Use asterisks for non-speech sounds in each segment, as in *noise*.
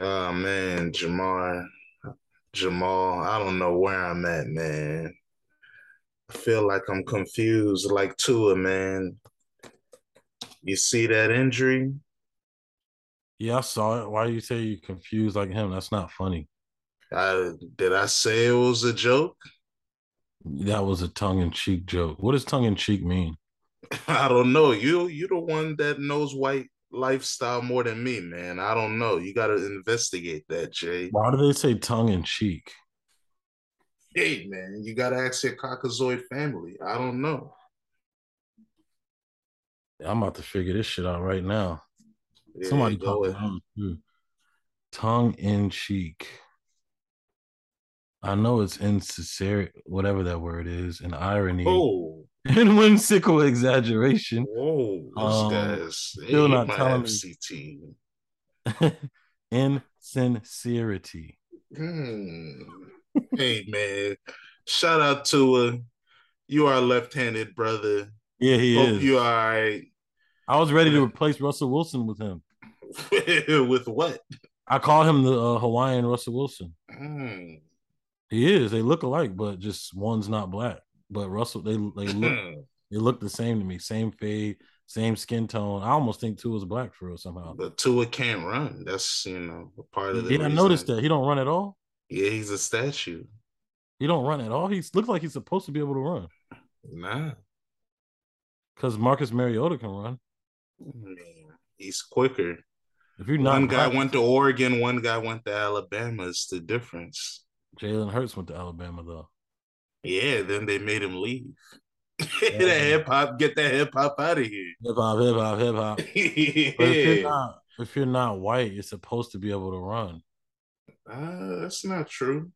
Oh man, Jamal, Jamal, I don't know where I'm at, man. I feel like I'm confused, like Tua, man. You see that injury? Yeah, I saw it. Why do you say you confused like him? That's not funny. I, did I say it was a joke? That was a tongue in cheek joke. What does tongue in cheek mean? *laughs* I don't know. You you the one that knows white lifestyle more than me, man. I don't know. You got to investigate that, Jay. Why do they say tongue in cheek? Hey, man, you got to ask your Caucasoid family. I don't know. I'm about to figure this shit out right now. Yeah, Somebody call it tongue in cheek. I know it's insincere, whatever that word is, and irony. Oh. *laughs* And whimsical exaggeration. Whoa, this um, guy's still not telling FCT. me. *laughs* Insincerity. Hmm. hey man, shout out to uh, Tua left-handed brother. Yeah, he Hope is. You are. Right. I was ready to replace Russell Wilson with him. *laughs* with what? I call him the uh, Hawaiian Russell Wilson. Mm. He is. They look alike, but just one's not black. But Russell, they they look *laughs* they look the same to me. Same fade, same skin tone. I almost think Tua is black for real somehow. But Tua can't run. That's you know part of the. Yeah. I noticed that he don't run at all. Yeah, he's a statue. He don't run at all. He looks like he's supposed to be able to run. Nah. Because Marcus Mariota can run. Man, he's quicker. If you're not one guy went to Oregon, one guy went to Alabama. It's the difference. Jalen Hurts went to Alabama though. Yeah, then they made him leave. *laughs* Yeah. the hip hop, get that hip hop out of here. Hip hop, hip hop, hip hop. *laughs* yeah. If you're not, if you're not white, you're supposed to be able to run. Uh, that's not true.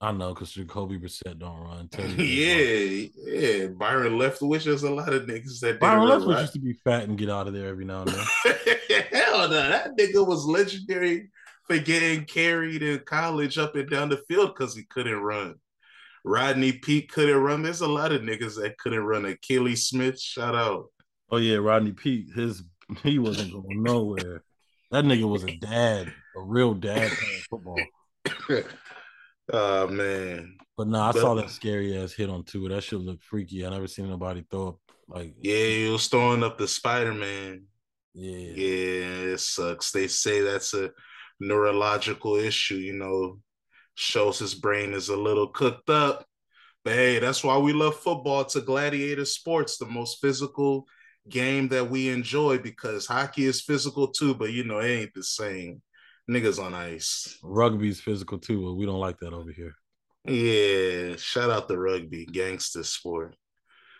I know because Jacoby Brissett don't run. *laughs* yeah, yeah. Byron Leftwich, there's a lot of niggas that Byron Leftwich used to be fat and get out of there every now and then. Hell no, that nigga was legendary for getting carried in college up and down the field because he couldn't run. Rodney Peete couldn't run. There's a lot of niggas that couldn't run. Akili Smith, shout out. Oh yeah, Rodney Peete. His *laughs* he wasn't going nowhere. That nigga was a dad, a real dad playing football. Oh *coughs* man. But no, nah, I but, saw that scary ass hit on Tua. That shit looked freaky. I never seen nobody throw up like Yeah, he was throwing up the Spider Man. Yeah. Yeah, it sucks. They say that's a neurological issue, you know, shows his brain is a little cooked up. But hey, that's why we love football. It's a gladiator sports, the most physical game that we enjoy because hockey is physical too, but you know, it ain't the same niggas on ice. Rugby's physical too, but we don't like that over here. Yeah, shout out to rugby, gangster sport.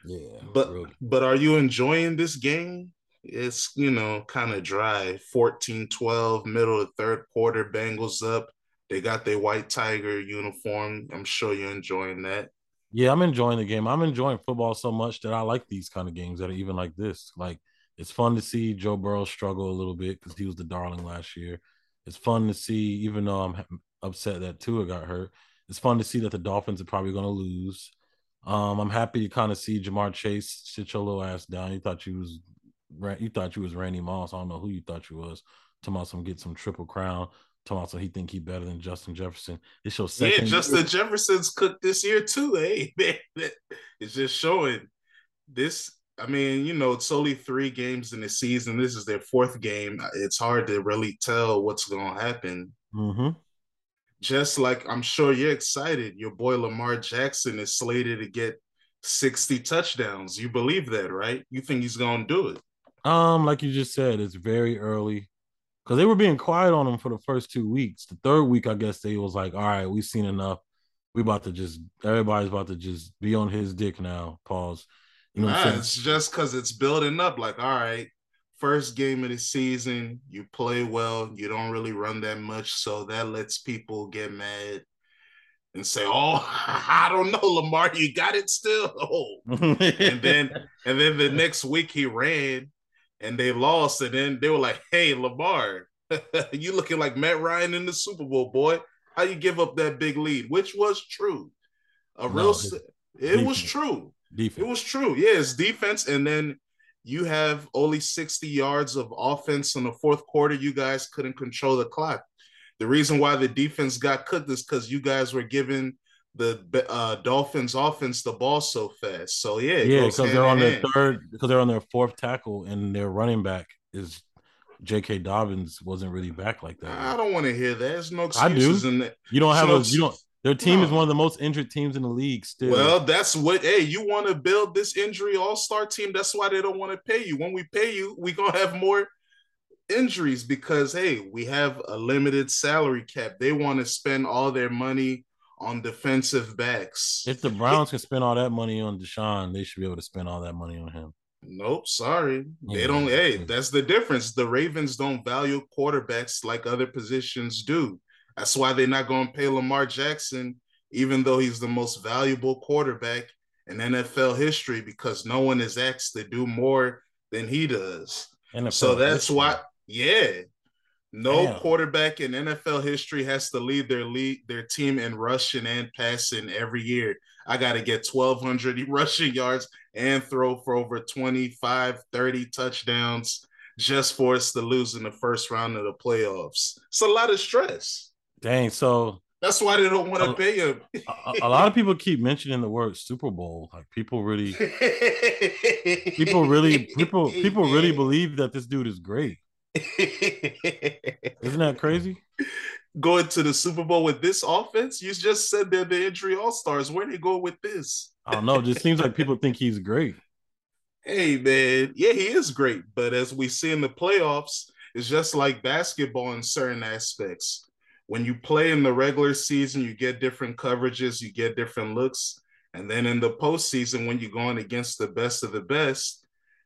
Yeah, but rugby. but are you enjoying this game? It's you know kind of dry. 14-12, middle of third quarter, Bengals up. They got their white tiger uniform. I'm sure you're enjoying that. Yeah, I'm enjoying the game. I'm enjoying football so much that I like these kind of games that are even like this. Like it's fun to see Joe Burrow struggle a little bit because he was the darling last year it's fun to see, even though I'm upset that Tua got hurt. It's fun to see that the Dolphins are probably going to lose. Um, I'm happy to kind of see Ja'Marr Chase sit your little ass down. You thought you was you thought you was Randy Moss. I don't know who you thought you was. Talking some get some triple crown. Talking some he think he better than Justin Jefferson. It's your second. Yeah, Justin year. Jefferson's cooked this year too. *laughs* Hey, man, it's just showing this I mean, you know, it's only three games in the season. This is their fourth game. It's hard to really tell what's going to happen. Mm-hmm. Just like I'm sure you're excited, your boy Lamar Jackson is slated to get 60 touchdowns. You believe that, right? You think he's going to do it? Um, like you just said, it's very early because they were being quiet on him for the first two weeks. The third week, I guess they was like, "All right, we've seen enough. We about to just everybody's about to just be on his dick now." Pause you know nah, it's just because it's building up. Like, all right, first game of the season, you play well, you don't really run that much, so that lets people get mad and say, "Oh, *laughs* I don't know, Lamar, you got it still." Oh, *laughs* *laughs* and then and then the next week he ran, and they lost, and then they were like, "Hey, Lamar, *laughs* you looking like Matt Ryan in the Super Bowl, boy? How you give up that big lead?" Which was true. A real, no, it was true. Defense. It was true. Yeah, it's defense. And then you have only 60 yards of offense in the fourth quarter. You guys couldn't control the clock. The reason why the defense got cooked is because you guys were giving the uh, Dolphins offense the ball so fast. So yeah, yeah, because they're on their third, because they're on their fourth tackle, and their running back is J.K. Dobbins wasn't really back like that. I don't want to hear that. There's no excuses I do. in that. You don't have no a you don't. Their team no. is one of the most injured teams in the league. Still, well, that's what. Hey, you want to build this injury all star team? That's why they don't want to pay you. When we pay you, we gonna have more injuries because hey, we have a limited salary cap. They want to spend all their money on defensive backs. If the Browns can spend all that money on Deshaun, they should be able to spend all that money on him. Nope, sorry. Yeah, they don't. Hey, that's the difference. The Ravens don't value quarterbacks like other positions do. That's why they're not going to pay Lamar Jackson, even though he's the most valuable quarterback in NFL history, because no one is asked to do more than he does. NFL so that's history. why, yeah, no Damn. quarterback in NFL history has to lead their lead their team in rushing and passing every year. I got to get 1200 *laughs* rushing yards and throw for over 25, 30 touchdowns just for us to lose in the first round of the playoffs. It's a lot of stress. Dang, so that's why they don't want to pay him. a, a, lot of people keep mentioning the word Super Bowl. Like people really, *laughs* people really, people, people really believe that this dude is great. *laughs* Isn't that crazy? Going to the Super Bowl with this offense? You just said they're the injury all stars. Where do you go with this? I don't know. It just seems like people think he's great. *laughs* Hey man, yeah, he is great. But as we see in the playoffs, it's just like basketball in certain aspects when you play in the regular season, you get different coverages, you get different looks. And then in the postseason, when you're going against the best of the best,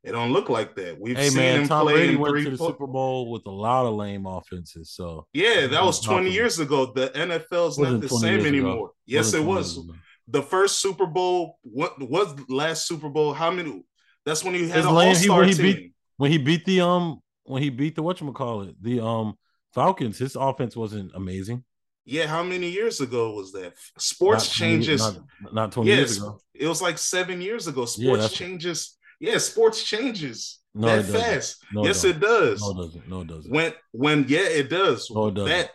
it don't look like that. We've hey, seen man, him Tom play Brady in went to the Super Bowl with a lot of lame offenses. So yeah, that was 20 years ago. The NFL's not the same anymore. Ago. Yes, it was. The first Super Bowl, what was last Super Bowl? How many? That's when he had an all-star when he team. Beat, when he beat the um when he beat the what you call it the um Falcons, his offense wasn't amazing. Yeah, how many years ago was that? Sports not changes. Not, not 20 yes, years ago. It was like seven years ago. Sports yeah, changes. Yeah, sports changes no, that fast. No, yes, it, it, does. No, it doesn't. No, it doesn't. When when yeah, it does. No, it doesn't. That,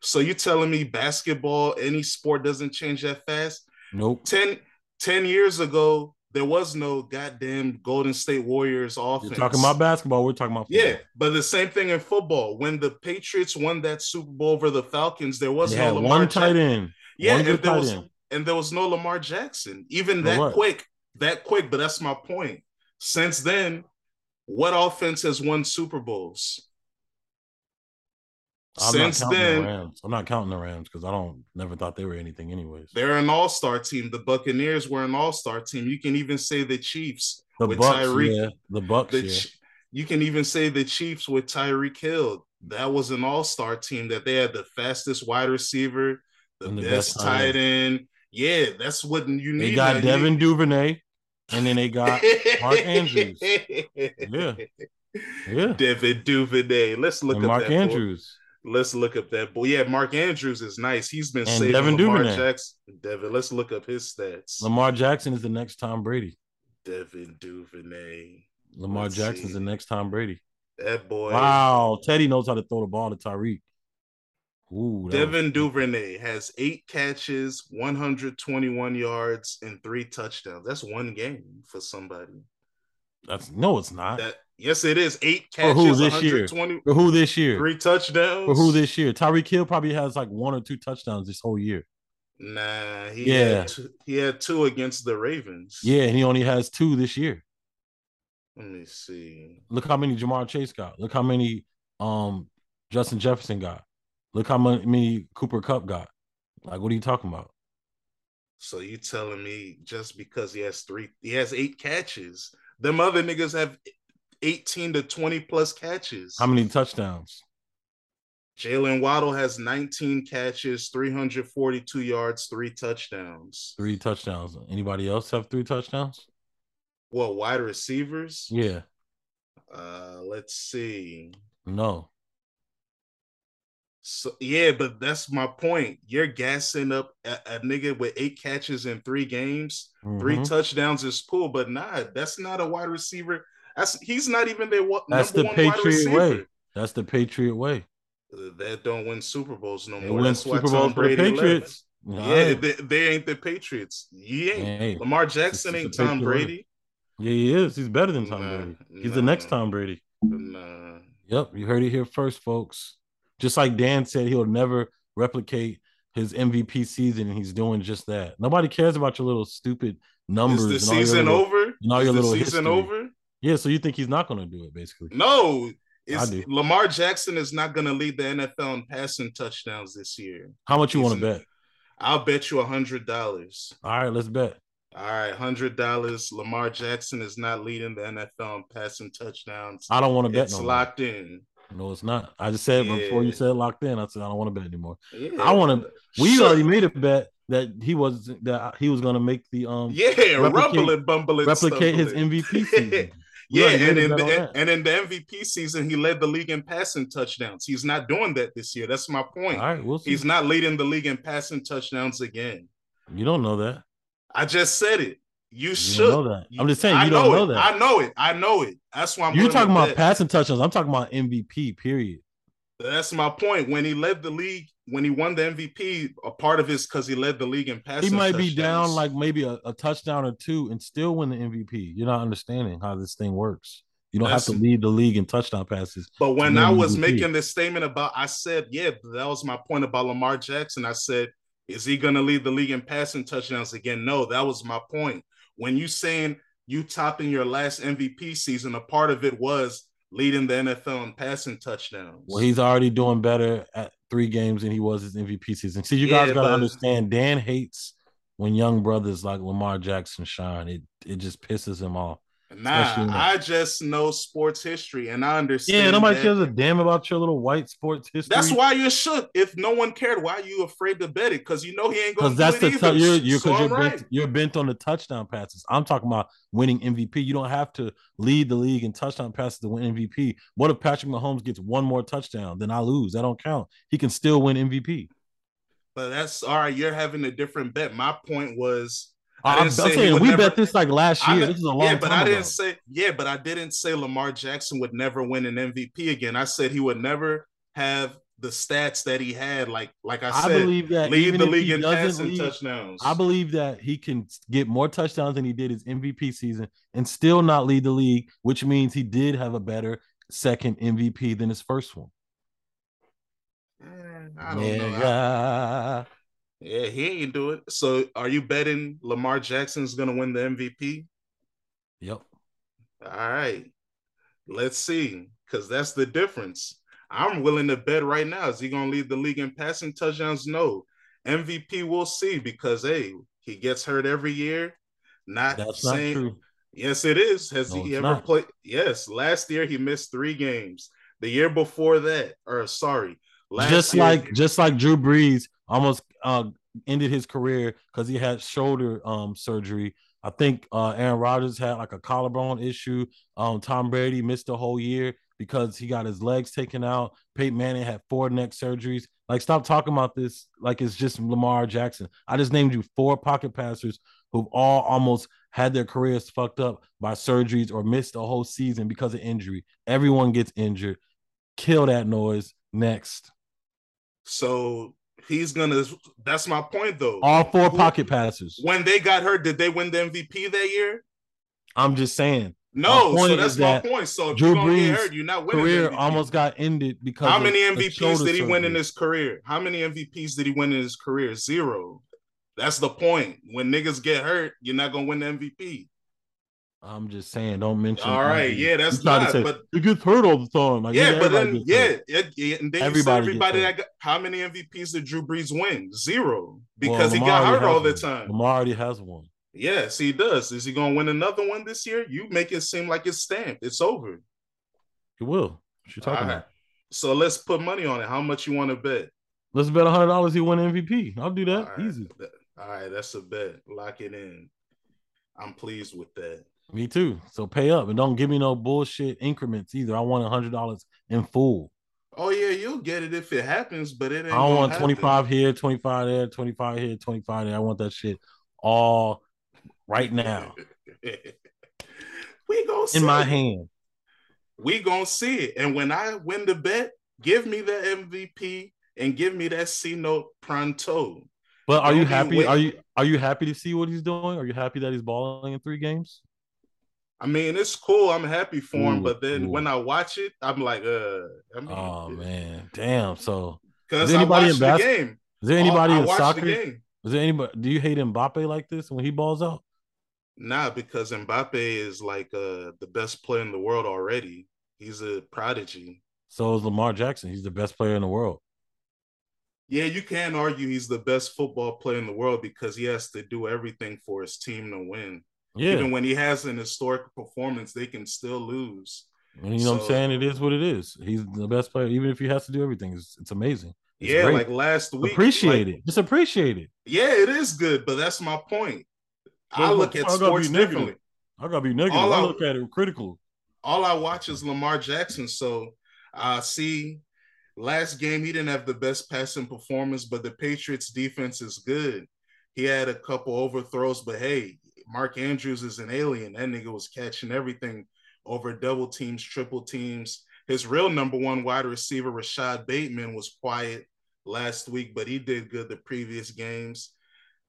so you're telling me basketball, any sport doesn't change that fast? Nope. 10, 10 years ago, there was no goddamn Golden State Warriors offense. You're talking about basketball. We're talking about football. yeah, but the same thing in football. When the Patriots won that Super Bowl over the Falcons, there was no Lamar one tight end. Yeah, and there was end. and there was no Lamar Jackson. Even that quick, that quick. But that's my point. Since then, what offense has won Super Bowls? I'm Since then, the I'm not counting the Rams because I don't never thought they were anything, anyways. They're an all star team. The Buccaneers were an all star team. You can even say the Chiefs the with Bucks, Tyreek. Yeah. The Bucks. The, yeah. You can even say the Chiefs with Tyreek Hill. That was an all star team that they had the fastest wide receiver, the, the best, best tight end. Yeah, that's what you need. They got Devin Duvernay, and then they got Mark Andrews. Yeah. Yeah. Devin Duvernay. Let's look and at Mark Andrews. Boy. Let's look up that boy. Yeah, Mark Andrews is nice. He's been and saving Devin Lamar Duvernay. Jackson. Devin, let's look up his stats. Lamar Jackson is the next Tom Brady. Devin Duvernay. Lamar Jackson is the next Tom Brady. That boy. Wow, Teddy knows how to throw the ball to Tyreek. Ooh, Devin was... Duvernay has eight catches, 121 yards, and three touchdowns. That's one game for somebody. That's no, it's not. That Yes, it is. Eight catches. For who this year? For who this year? Three touchdowns. For who this year? Tyreek Hill probably has like one or two touchdowns this whole year. Nah, he yeah. Had two, he had two against the Ravens. Yeah, and he only has two this year. Let me see. Look how many Ja'Marr Chase got. Look how many um Justin Jefferson got. Look how many Cooper Kupp got. Like, what are you talking about? So you telling me just because he has three, he has eight catches. Them other niggas have 18 to 20 plus catches. How many touchdowns? Jaylen Waddle has 19 catches, 342 yards, three touchdowns. Three touchdowns. Anybody else have three touchdowns? Well, wide receivers? Yeah. Uh, let's see. No. So yeah, but that's my point. You're gassing up a, a nigga with eight catches in three games, mm-hmm. three touchdowns is cool, but nah, that's not a wide receiver that's he's not even their what. That's the Patriot way. That's the Patriot way. That don't win Super Bowls no They more. win That's why Super Tom Bowls for Brady left. Patriots. Yeah, they, they ain't the Patriots. He ain't. Hey, Lamar Jackson ain't Tom Patriot Brady. yeah, he is. He's better than Tom Nah, Brady. He's the next. Tom Brady. Nah. Yep, you heard it here first, folks. Just like Dan said, he'll never replicate his MVP season, and he's doing just that. Nobody cares about your little stupid numbers. Is the and all your season little- over? and all Is your the little season history. over? Yeah, so you think he's not going to do it, basically? No. It's. Lamar Jackson is not going to lead the NFL in passing touchdowns this year. How much you want to bet? I'll bet you a hundred dollars. All right, let's bet. All right, hundred dollars. Lamar Jackson is not leading the NFL in passing touchdowns. I don't want to bet It's no more. locked in. No, it's not. I just said before you said locked in. I said I don't want to bet anymore. Yeah. I wanna- We Shut- already made a bet that he was that he was going to make the um Yeah, rumbling, bumbling, replicate his. MVP *laughs* season. Yeah, and in the and in the MVP season, he led the league in passing touchdowns. He's not doing that this year. That's my point. All right, we'll see. He's not leading the league in passing touchdowns again. you don't know that. I just said it. You, should know that. I'm just saying I you don't know it. that. I know it. I know it. That's why I'm. You're talking about passing touchdowns. I'm talking about MVP. Period. That's my point. When he led the league, when he won the MVP, a part of it's because he led the league in passing. He might be down like maybe a, a touchdown or two and still win the MVP. You're not understanding how this thing works. You don't have to lead the league in touchdown passes. But when I was MVP. making this statement about, I said, yeah, that was my point about Lamar Jackson. I said, is he going to lead the league in passing touchdowns again? No, that was my point. When you saying you topping your last MVP season, a part of it was leading the NFL in passing touchdowns. Well, he's already doing better at three games than he was his MVP season. See, you guys Yeah, got to but- understand. Dan hates when young brothers like Lamar Jackson shine. It it just pisses him off. Nah, especially in the- I just know sports history and I understand. Yeah, nobody that- cares a damn about your little white sports history. That's why you should. If no one cared, why are you afraid to bet it? Because you know he ain't going to that's do the t- you're you're So you're right. bent, you're bent on the touchdown passes. I'm talking about winning MVP. You don't have to lead the league in touchdown passes to win MVP. What if Patrick Mahomes gets one more touchdown? Then I lose. That don't count. He can still win MVP. But that's all right. You're having a different bet. My point was I I'm, say saying we never- bet this like last year. kn- This is a long yeah, but I didn't ago. say yeah, but I didn't say Lamar Jackson would never win an MVP again. I said he would never have the stats that he had. Like like I I said, believe that lead the league in passing lead- touchdowns. I believe that he can get more touchdowns than he did his MVP season and still not lead the league, which means he did have a better second MVP than his first one. Eh, I don't yeah, know. I- yeah. he ain't do it. So are you betting Lamar Jackson's gonna win the MVP? Yep. All right. Let's see. Because that's the difference. I'm willing to bet right now. Is he to lead the league in passing touchdowns? No. MVP, we'll see. Because, hey, he gets hurt every year. Not That's not true. Yes, it is. Has No, he ever not. played? Yes. Last year, he missed three games. The year before that, or sorry, last just year- like just like Drew Brees almost uh ended his career because he had shoulder um surgery. I think uh Aaron Rodgers had like a collarbone issue. Um Tom Brady missed the whole year because he got his legs taken out. Peyton Manning had four neck surgeries. Like stop talking about this like it's just Lamar Jackson. I just named you four pocket passers who've all almost had their careers fucked up by surgeries or missed a whole season because of injury. Everyone gets injured. Kill that noise. Next. So he's gonna. That's my point, though. All four Who- pocket passers. When they got hurt, did they win the MVP that year? I'm just saying. No, so that's my that point. So if Drew Brees' hurt, you're not winning. Career almost got ended because How many MVPs did he win in his career? How many MVPs did he win in his career? Zero. That's the point. When niggas get hurt, you're not gonna win the MVP. I'm just saying, don't mention. All right, yeah, that's to not. say, but he gets hurt all the time. Like, yeah, but then yeah, it, yeah, and then Everybody everybody that got how many MVPs did Drew Brees win? Zero. Because Well, he got hurt all the time. Lamar already has one. Yes, he does. Is he gonna win another one this year? You make it seem like it's stamped. It's over. He will. What you talking right. about? So let's put money on it. How much you want to bet? Let's bet hundred dollars he win MVP. I'll do that All right. easy. All right, that's a bet. Lock it in. I'm pleased with that. Me too. So pay up and don't give me no bullshit increments either. I want a hundred dollars in full. Oh yeah, you'll get it if it happens, but it ain't. I don't want 25 here, 25 there, 25 here, 25 there. I want that shit all right now *laughs* we gonna see in my it. hand. We gonna see it, and when I win the bet, Give me the MVP and give me that C note pronto. But are Don't you happy? Are you are you happy to see what he's doing? Are you happy that he's balling in three games? I mean, it's cool. I'm happy for him, ooh, but then ooh. when I watch it, I'm like, uh. I mean, oh man, damn. So because anybody in bas- game. Is there anybody in soccer? The is there anybody? Do you hate Mbappe like this when he balls out? Nah, because Mbappe is like uh the best player in the world already. He's a prodigy. So is Lamar Jackson. He's the best player in the world. Yeah, you can argue he's the best football player in the world because he has to do everything for his team to win. Yeah. Even when he has an historic performance, they can still lose. And you know so, what I'm saying? It is what it is. He's the best player, even if he has to do everything. It's, it's amazing. It's yeah, great. like last week. Appreciate like, it. Just appreciate it. Yeah, it is good, but that's my point. But I look at I sports differently. I gotta be negative. All I, I look at it critical. All I watch is Lamar Jackson. So I see last game he didn't have the best passing performance, but the Patriots defense is good. He had a couple overthrows, but hey, Mark Andrews is an alien. That nigga was catching everything over double teams, triple teams. His real number one wide receiver, Rashod Bateman, was quiet last week, but he did good the previous games.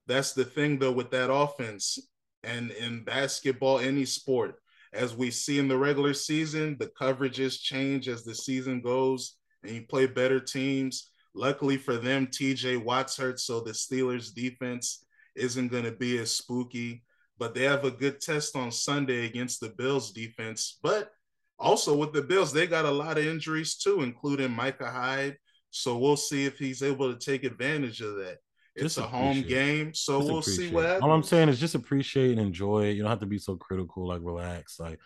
That's the thing though with that offense and in basketball, any sport, as we see in the regular season, the coverages change as the season goes and you play better teams. Luckily for them, TJ Watt's hurt, so the Steelers defense isn't going to be as spooky. But they have a good test on Sunday against the Bills defense. But also with the Bills, they got a lot of injuries too, including Micah Hyde. So we'll see if he's able to take advantage of that. It's just a home game, so just we'll see what happens. All I'm saying is just appreciate and enjoy it. You don't have to be so critical, like relax. Like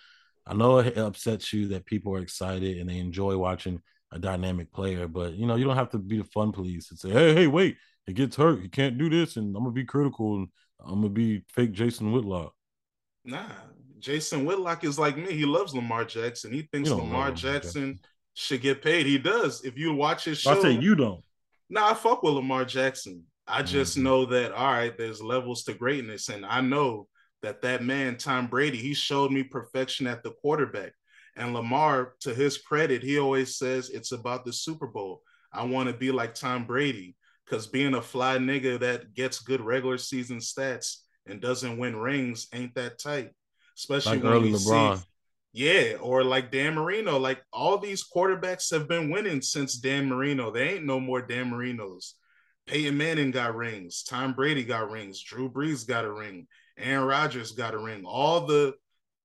I know it upsets you that people are excited and they enjoy watching a dynamic player, but you know, you don't have to be the fun police and say, Hey, hey, wait, it gets hurt. You can't do this, and I'm gonna be critical and I'm gonna be fake Jason Whitlock. Nah, Jason Whitlock is like me. He loves Lamar Jackson. He thinks Lamar Jackson, Jackson, should get paid. He does. If you watch his show, I say you don't. Nah, I fuck with Lamar Jackson. I just mm-hmm. know that all right, there's levels to greatness, and I know that that man Tom Brady, he showed me perfection at the quarterback. And Lamar, to his credit, he always says it's about the Super Bowl. I want to be like Tom Brady because being a fly nigga that gets good regular season stats and doesn't win rings ain't that tight. Especially like when early LeBron. See, yeah, or like Dan Marino. Like all these quarterbacks have been winning since Dan Marino. They ain't no more Dan Marinos. Peyton Manning got rings. Tom Brady got rings. Drew Brees got a ring. Aaron Rodgers got a ring. All the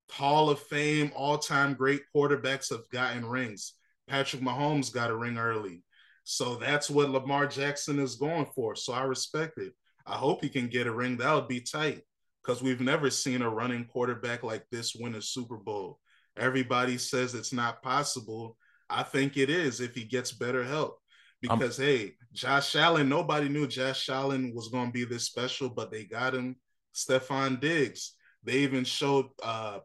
Hall of Fame, all time great quarterbacks have gotten rings. Patrick Mahomes got a ring early. So that's what Lamar Jackson is going for. So I respect it. I hope he can get a ring. That would be tight because we've never seen a running quarterback like this win a Super Bowl. Everybody says it's not possible. I think it is if he gets better help because I'm, hey, Josh Allen, nobody knew Josh Allen was going to be this special, but they got him. Stefon Diggs. They even showed uh,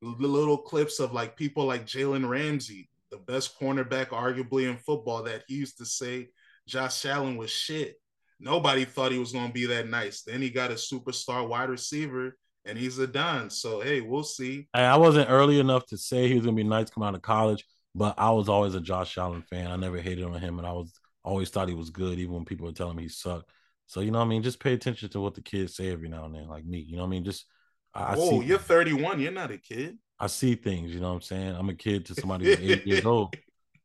little clips of like people like Jalen Ramsey, the best cornerback arguably in football, that he used to say Josh Allen was shit. Nobody thought he was going to be that nice. Then he got a superstar wide receiver and he's a don. So hey, we'll see. I wasn't early enough to say he was gonna be nice come out of college, but I was always a Josh Allen fan. I never hated on him, and I was always thought he was good, even when people were telling me he sucked. So you know, what I mean, just pay attention to what the kids say every now and then, like me. You know, I mean, just I, oh, you're 31. You're not a kid. I see things. You know what I'm saying? I'm a kid to somebody who's eight years old. *laughs*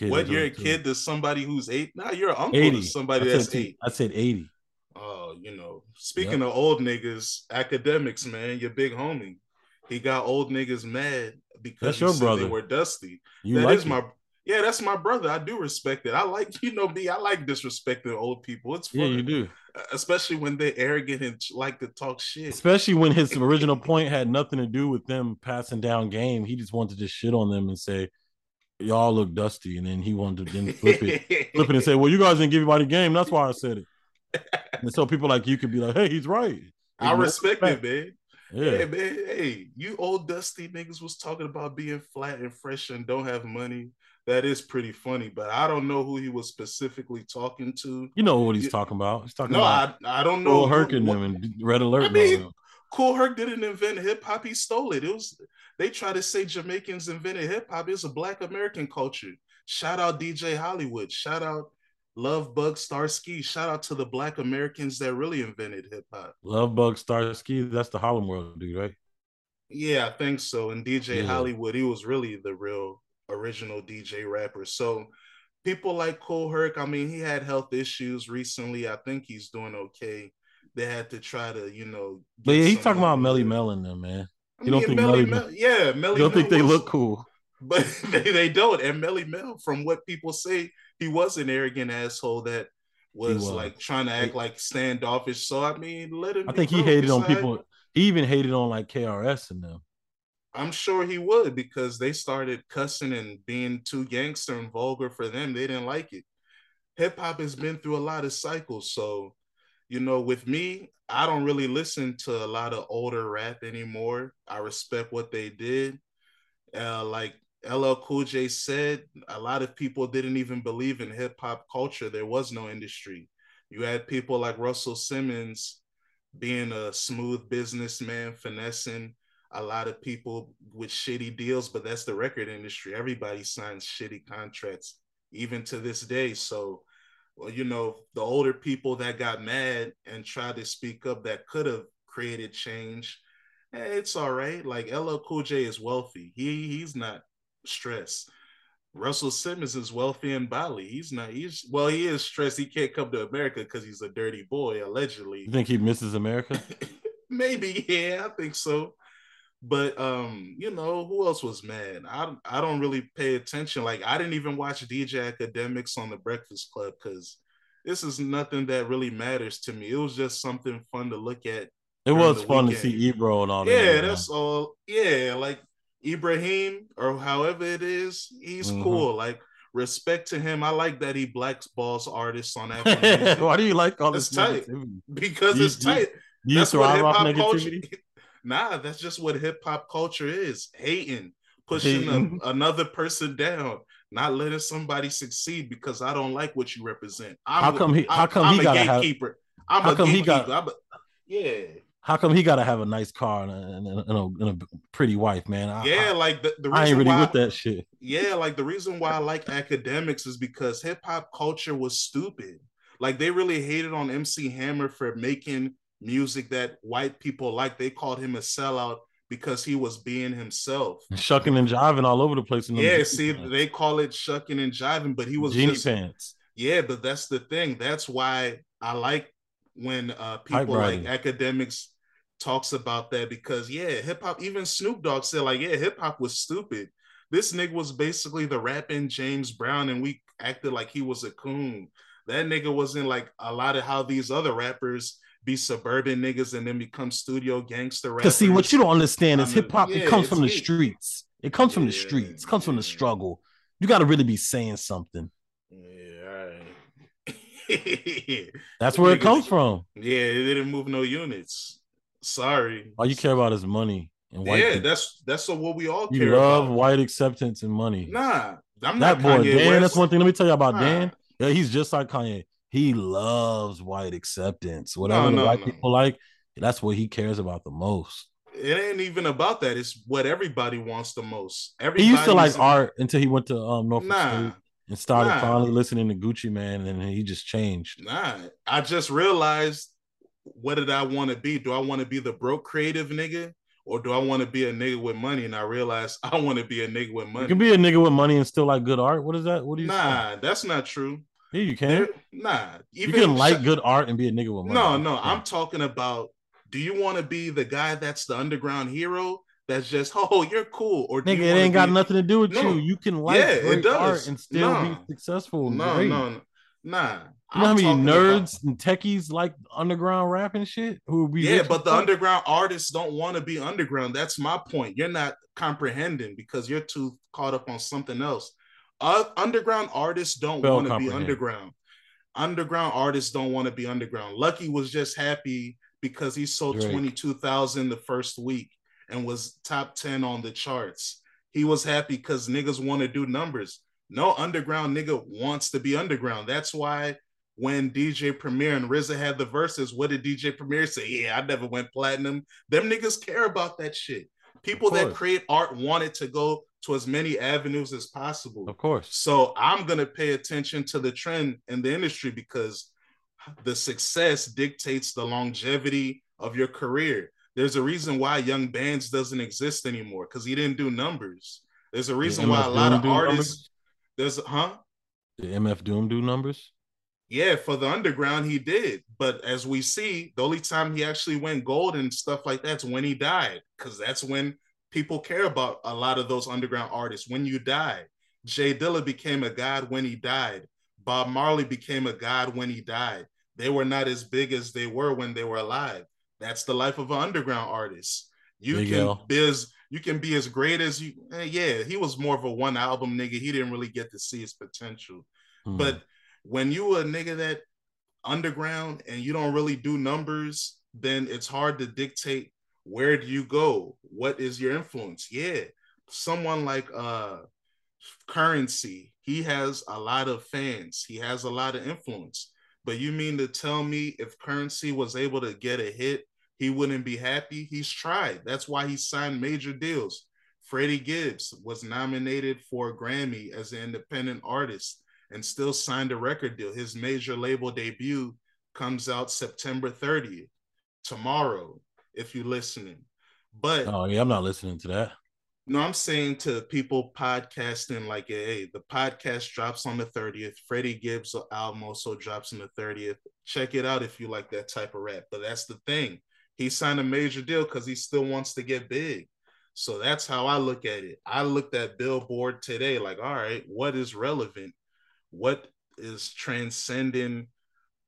what you're a kid to somebody who's eight? Now you're an uncle 80. to somebody that's eight. I said 80. Oh, you know, speaking yep. of old niggas, Akademiks, man, your big homie. He got old niggas mad because that's your brother. they were dusty. You that like is my yeah, that's my brother. I do respect it. I like, *laughs* you know me, I like disrespecting old people. It's fun. Yeah, you do. Especially when they're arrogant and like to talk shit. Especially when his *laughs* original point had nothing to do with them passing down game. He just wanted to just shit on them and say, Y'all look dusty. And then he wanted to then flip it, flip it and say, Well, you guys didn't give anybody game. That's why I said it. *laughs* and so people like you could be like, Hey, he's right. I respect it, man. Yeah. Hey, man. Hey, you old dusty niggas was talking about being flat and fresh and don't have money that is pretty funny, but I don't know who he was specifically talking to. You know what he's you, talking about. He's talking no, about I, I don't know. Kool Herc and them and Red Alert. I mean, Kool Herc didn't invent hip hop. He stole it. It was they try to say Jamaicans invented hip hop. It's a Black American culture. Shout out DJ Hollywood. Shout out Lovebug Starski. Shout out to the Black Americans that really invented hip hop. Lovebug Starski. That's the Harlem World dude, right? Yeah, I think so. And DJ yeah. Hollywood, he was really the real original DJ rapper. So people like Kool Herc, I mean, he had health issues recently. I think he's doing okay. They had to try to, you know. But yeah, he's talking about Melle Mel in them, man. You don't think Melle Mel, yeah, Melly You don't think they look cool. *laughs* But they, they don't. And Melle Mel, from what people say, he was an arrogant asshole that was, was. like trying to act like standoffish. So I mean, let him. I think he hated on people. He even hated on like KRS and them. I'm sure he would because they started cussing and being too gangster and vulgar for them. They didn't like it. Hip hop has been through a lot of cycles. So, you know, with me, I don't really listen to a lot of older rap anymore. I respect what they did. Uh, like LL Cool J said, a lot of people didn't even believe in hip hop culture. There was no industry. You had people like Russell Simmons being a smooth businessman, finessing a lot of people with shitty deals, but that's the record industry. Everybody signs shitty contracts, even to this day. So, well, you know, the older people that got mad and tried to speak up that could have created change, hey, it's all right. Like LL Cool J is wealthy. He he's not stressed. Russell Simmons is wealthy in Bali. He's not. He's well. He is stressed. He can't come to America because he's a dirty boy, allegedly. You think he misses America? *laughs* Maybe. Yeah, I think so. But um, you know, who else was mad? I I don't really pay attention. Like I didn't even watch DJ Akademiks on the Breakfast Club because this is nothing that really matters to me. It was just something fun to look at. It was fun weekend. to see Ebro and all that. Yeah, that's all. Yeah, like Ibrahim or however it is, he's mm-hmm. cool. Like respect to him. I like that he blackballs artists on *laughs* that. Why do you like all this tight? *laughs* Because you, it's tight. You, you that's what hip hop culture. *laughs* Nah, that's just what hip hop culture is: hating, pushing a, *laughs* another person down, not letting somebody succeed because I don't like what you represent. I'm, how come he? How come I'm he got a gatekeeper? Have, I'm a gatekeeper. He got, a, yeah. How come he got to have a nice car and a, and a, and a pretty wife, man? I, yeah, I, like the, the I ain't really why, with that shit. Yeah, like the reason why I like Akademiks is because hip hop culture was stupid. Like they really hated on MC Hammer for making music that white people like. They called him a sellout because he was being himself, shucking and jiving all over the place. yeah, see, pants. they call it shucking and jiving, but he was Genie just, pants. Yeah, but that's the thing. That's why I like when uh, people like Akademiks talks about that because yeah, hip hop. Even Snoop Dogg said like, yeah, hip hop was stupid. This nigga was basically the rapping James Brown, and we acted like he was a coon. That nigga wasn't like a lot of how these other rappers be suburban niggas and then become studio gangster rappers. Cause see, what you don't understand is hip hop. Yeah, it comes from the streets. It comes yeah, from the streets. It comes from the struggle. You got to really be saying something. Yeah. *laughs* That's where it comes from. Yeah, it didn't move no units. Sorry. All you care about is money and white. Yeah, people. that's that's what we all you care love about. white acceptance and money. Nah, I'm not that boy Kanye Dan. West. That's one thing. Let me tell you about nah. Dan. Yeah, he's just like Kanye. He loves white acceptance. Whatever no, no, white no. people like, that's what he cares about the most. It ain't even about that. It's what everybody wants the most. Everybody he used to like art until he went to um Norfolk nah. State and started nah. finally listening to Gucci Mane, and he just changed. Nah, I just realized what did I want to be? Do I want to be the broke creative nigga? Or do I want to be a nigga with money? And I realized *laughs* I want to be a nigga with money. You can be a nigga with money and still like good art. What is that? What do you? Nah, say? that's not true. Yeah, you can. nah, you can like sh- good art and be a nigga with money. No, no, yeah. I'm talking about. Do you want to be the guy that's the underground hero? That's just oh, you're cool. Or nigga, it ain't got be... nothing to do with no. you. You can like yeah, great art and still no. be successful. No, great. no, no, nah. You know how many nerds about... and techies like underground rap and shit? Who would be yeah, but the underground artists don't want to be underground. That's my point. You're not comprehending because you're too caught up on something else. Uh, underground artists don't want to be underground. Underground artists don't want to be underground. Lucki was just happy because he sold Drake. 22,000 the first week and was top 10 on the charts. He was happy because niggas want to do numbers. No underground nigga wants to be underground. That's why when DJ Premier and RZA had the verses, what did DJ Premier say? Yeah, I never went platinum. Them niggas care about that shit. People that create art wanted to go to as many avenues as possible. Of course. So I'm gonna pay attention to the trend in the industry because the success dictates the longevity of your career. There's a reason why Young Bans doesn't exist anymore because he didn't do numbers. There's a reason why a lot of artists. Numbers? There's huh? Did MF Doom do numbers? Yeah, for the underground he did, but as we see, the only time he actually went gold and stuff like that's when he died, because that's when people care about a lot of those underground artists. When you die, J Dilla became a god when he died. Bob Marley became a god when he died. They were not as big as they were when they were alive. That's the life of an underground artist. You can L. be as you can be as great as you. Eh, yeah, he was more of a one album nigga. He didn't really get to see his potential. Hmm. But when you a nigga that underground and you don't really do numbers, then it's hard to dictate where do you go? What is your influence? Yeah, someone like uh Curren$y, he has a lot of fans. He has a lot of influence. But you mean to tell me if Curren$y was able to get a hit, he wouldn't be happy? He's tried. That's why he signed major deals. Freddie Gibbs was nominated for a Grammy as an independent artist and still signed a record deal. His major label debut comes out September 30th, tomorrow, if you're listening. But oh yeah, I'm not listening to that. No, I'm saying to people podcasting, like, hey, the podcast drops on the 30th. Freddie Gibbs' album also drops on the 30th. Check it out if you like that type of rap. But that's the thing. He signed a major deal because he still wants to get big. So that's how I look at it. I looked at Billboard today, like, all right, what is relevant? what is transcending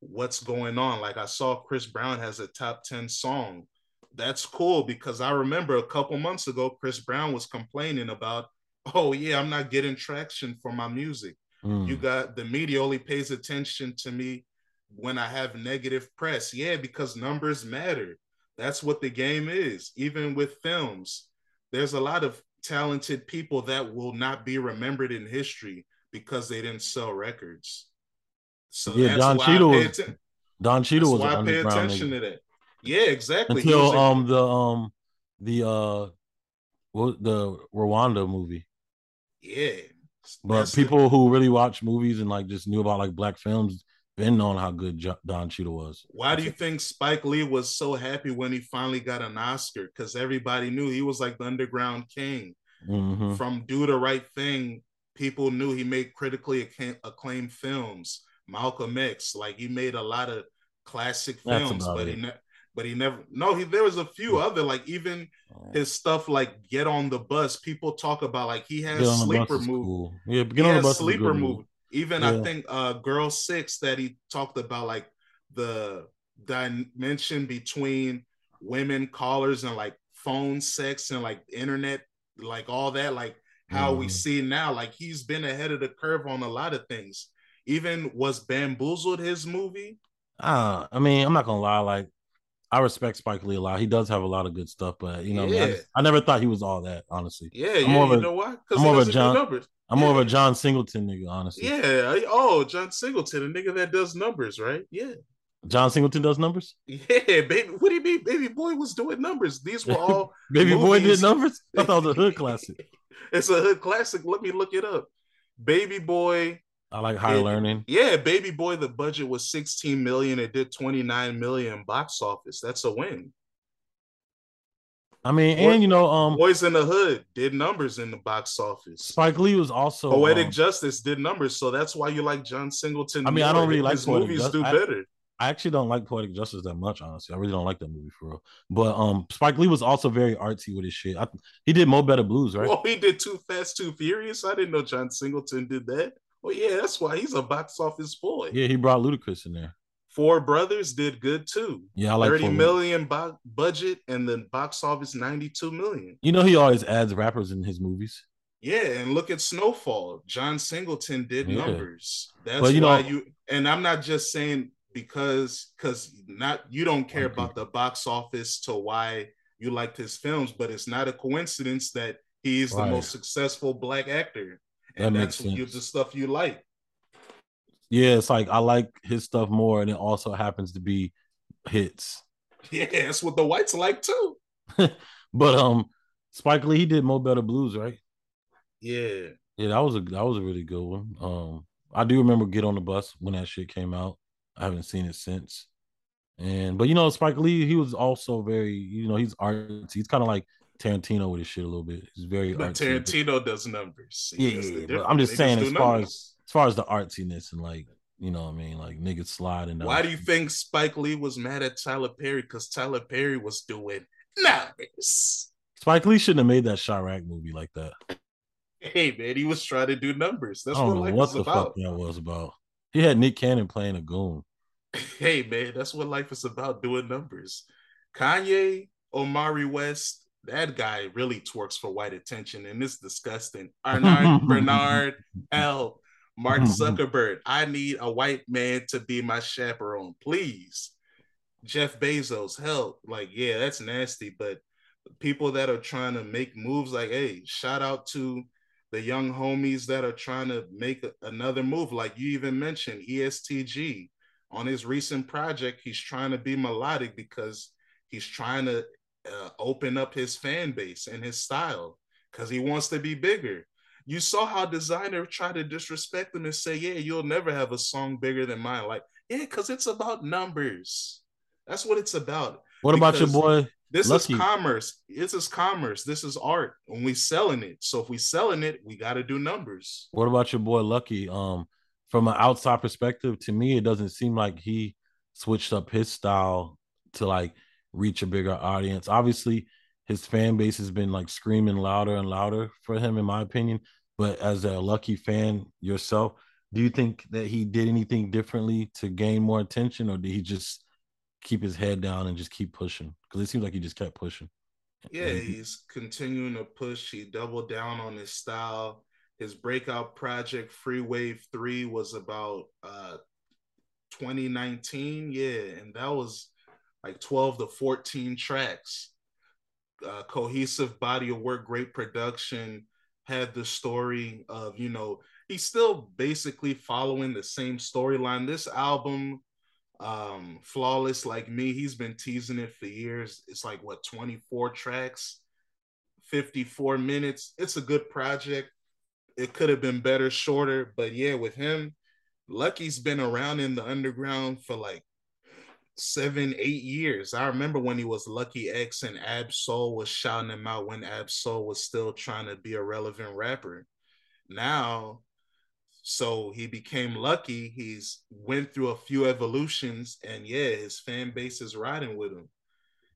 what's going on. Like I saw Chris Brown has a top 10 song. That's cool because I remember a couple months ago, Chris Brown was complaining about, oh, yeah, I'm not getting traction for my music. Mm. You got the media only pays attention to me when I have negative press. Yeah, because numbers matter. That's what the game is. Even with films, there's a lot of talented people that will not be remembered in history because they didn't sell records. So yeah, Don Cheadle was Don Cheadle was why I pay attention nigga. to that. Yeah, exactly. Until um the um the uh what the Rwanda movie. Yeah. But people the... who really watch movies and like just knew about like black films been knowing how good Don Cheadle was. Why do you think Spike Lee was so happy when he finally got an Oscar? Because everybody knew he was like the underground king. Mm-hmm. From Do the Right Thing people knew he made critically acclaimed films. Malcolm X, like he made a lot of classic films, but it. he ne- but he never no he there was a few other like even his stuff like Get on the Bus. People talk about like he has sleeper movie. Cool. Yeah, Get on the Bus sleeper movie. Even yeah. I think uh Girl Six that he talked about like the dimension between women callers and like phone sex and like internet like all that like how mm. we see now. Like he's been ahead of the curve on a lot of things. Even was Bamboozled his movie? Uh, I mean, I'm not gonna lie, like I respect Spike Lee a lot. He does have a lot of good stuff, but you know, yeah. I, mean, I, I, never thought he was all that, honestly. Yeah, I'm yeah. More of a, you know why? I'm more of a John. I'm yeah. more of a John Singleton nigga, honestly. Yeah. Oh, John Singleton, a nigga that does numbers, right? Yeah. John Singleton does numbers. Yeah, baby. What do you mean, Baby Boy was doing numbers? These were all *laughs* Baby movies. Boy did numbers. I thought it was a hood *laughs* classic. it's a hood classic. Let me look it up. Baby Boy. I like high it, learning. Yeah, Baby Boy. The budget was 16 million. It did 29 million box office. That's a win. I mean, Boy, and you know, um, Boyz n the Hood did numbers in the box office. Spike Lee was also Poetic um, Justice did numbers, so that's why you like John Singleton. I mean. I don't really like his movies Just- do I, better. I actually don't like Poetic Justice that much, honestly. I really don't like that movie for real. But um, Spike Lee was also very artsy with his shit. I, he did Mo Better Blues, right? Oh, he did Too Fast, Too Furious. I didn't know John Singleton did that. Well, yeah, that's why he's a box office boy. Yeah, he brought Ludacris in there. Four Brothers did good too. Yeah, I like 30 million bo- budget and the box office 92 million. You know, he always adds rappers in his movies. Yeah, and look at Snowfall. John Singleton did yeah. numbers. That's well, you why know, you and I'm not just saying because because not you don't care okay. about the box office to why you liked his films, but it's not a coincidence that he's right. the most successful black actor, and that that's you, the stuff you like. Yeah, it's like I like his stuff more, and it also happens to be hits. *laughs* Yeah, that's what the whites like too. *laughs* but um, Spike Lee he did Mo Better Blues, right? Yeah. Yeah, that was a that was a really good one. Um, I do remember Get on the Bus when that shit came out. I haven't seen it since. And but you know, Spike Lee, he was also very, you know, he's artsy. He's kind of like Tarantino with his shit a little bit. He's very but artsy. Tarantino does numbers. Yeah, yeah, but I'm just saying as far as as far as the artsiness and like you know what I mean, like niggas sliding. Why do you think Spike Lee was mad at Tyler Perry? Because Tyler Perry was doing numbers. Spike Lee shouldn't have made that Chi-Raq movie like that. Hey man, he was trying to do numbers. That's what life what is the about. fuck that was about. He had Nick Cannon playing a goon. *laughs* Hey man, that's what life is about, doing numbers. Kanye, Omari West, that guy really twerks for white attention, and it's disgusting. *laughs* Arnard Bernard L. Mark *laughs* Zuckerberg, I need a white man to be my chaperone, please. Jeff Bezos, help. Like, yeah, that's nasty, but people that are trying to make moves, like, hey, shout out to the young homies that are trying to make a, another move. Like you even mentioned, ESTG on his recent project, he's trying to be melodic because he's trying to uh, open up his fan base and his style because he wants to be bigger. You saw how designer tried to disrespect him and say, "Yeah, you'll never have a song bigger than mine." Like, yeah, because it's about numbers. That's what it's about. What about your boy? This Lucki. is commerce. This is commerce. This is art. and we selling it, so if we selling it, we got to do numbers. What about your boy Lucki? Um, from an outside perspective, to me, it doesn't seem like he switched up his style to like reach a bigger audience. Obviously, his fan base has been like screaming louder and louder for him, in my opinion. But as a Lucki fan yourself, do you think that he did anything differently to gain more attention, or did he just keep his head down and just keep pushing? Because it seems like he just kept pushing. Yeah, he's continuing to push. He doubled down on his style. His breakout project, Freewave 3, was about uh 2019. Yeah, and that was like 12 to 14 tracks. Uh, cohesive body of work, great production. Had the story of, you know, he's still basically following the same storyline. This album, um, Flawless Like Me, he's been teasing it for years. It's like what 24 tracks, 54 minutes. It's a good project. It could have been better, shorter, but yeah, with him, Lucki's been around in the underground for like seven, eight years. I remember when he was Lucki X and Ab Soul was shouting him out when Ab Soul was still trying to be a relevant rapper. Now, so he became Lucki. He's went through a few evolutions, and yeah, his fan base is riding with him.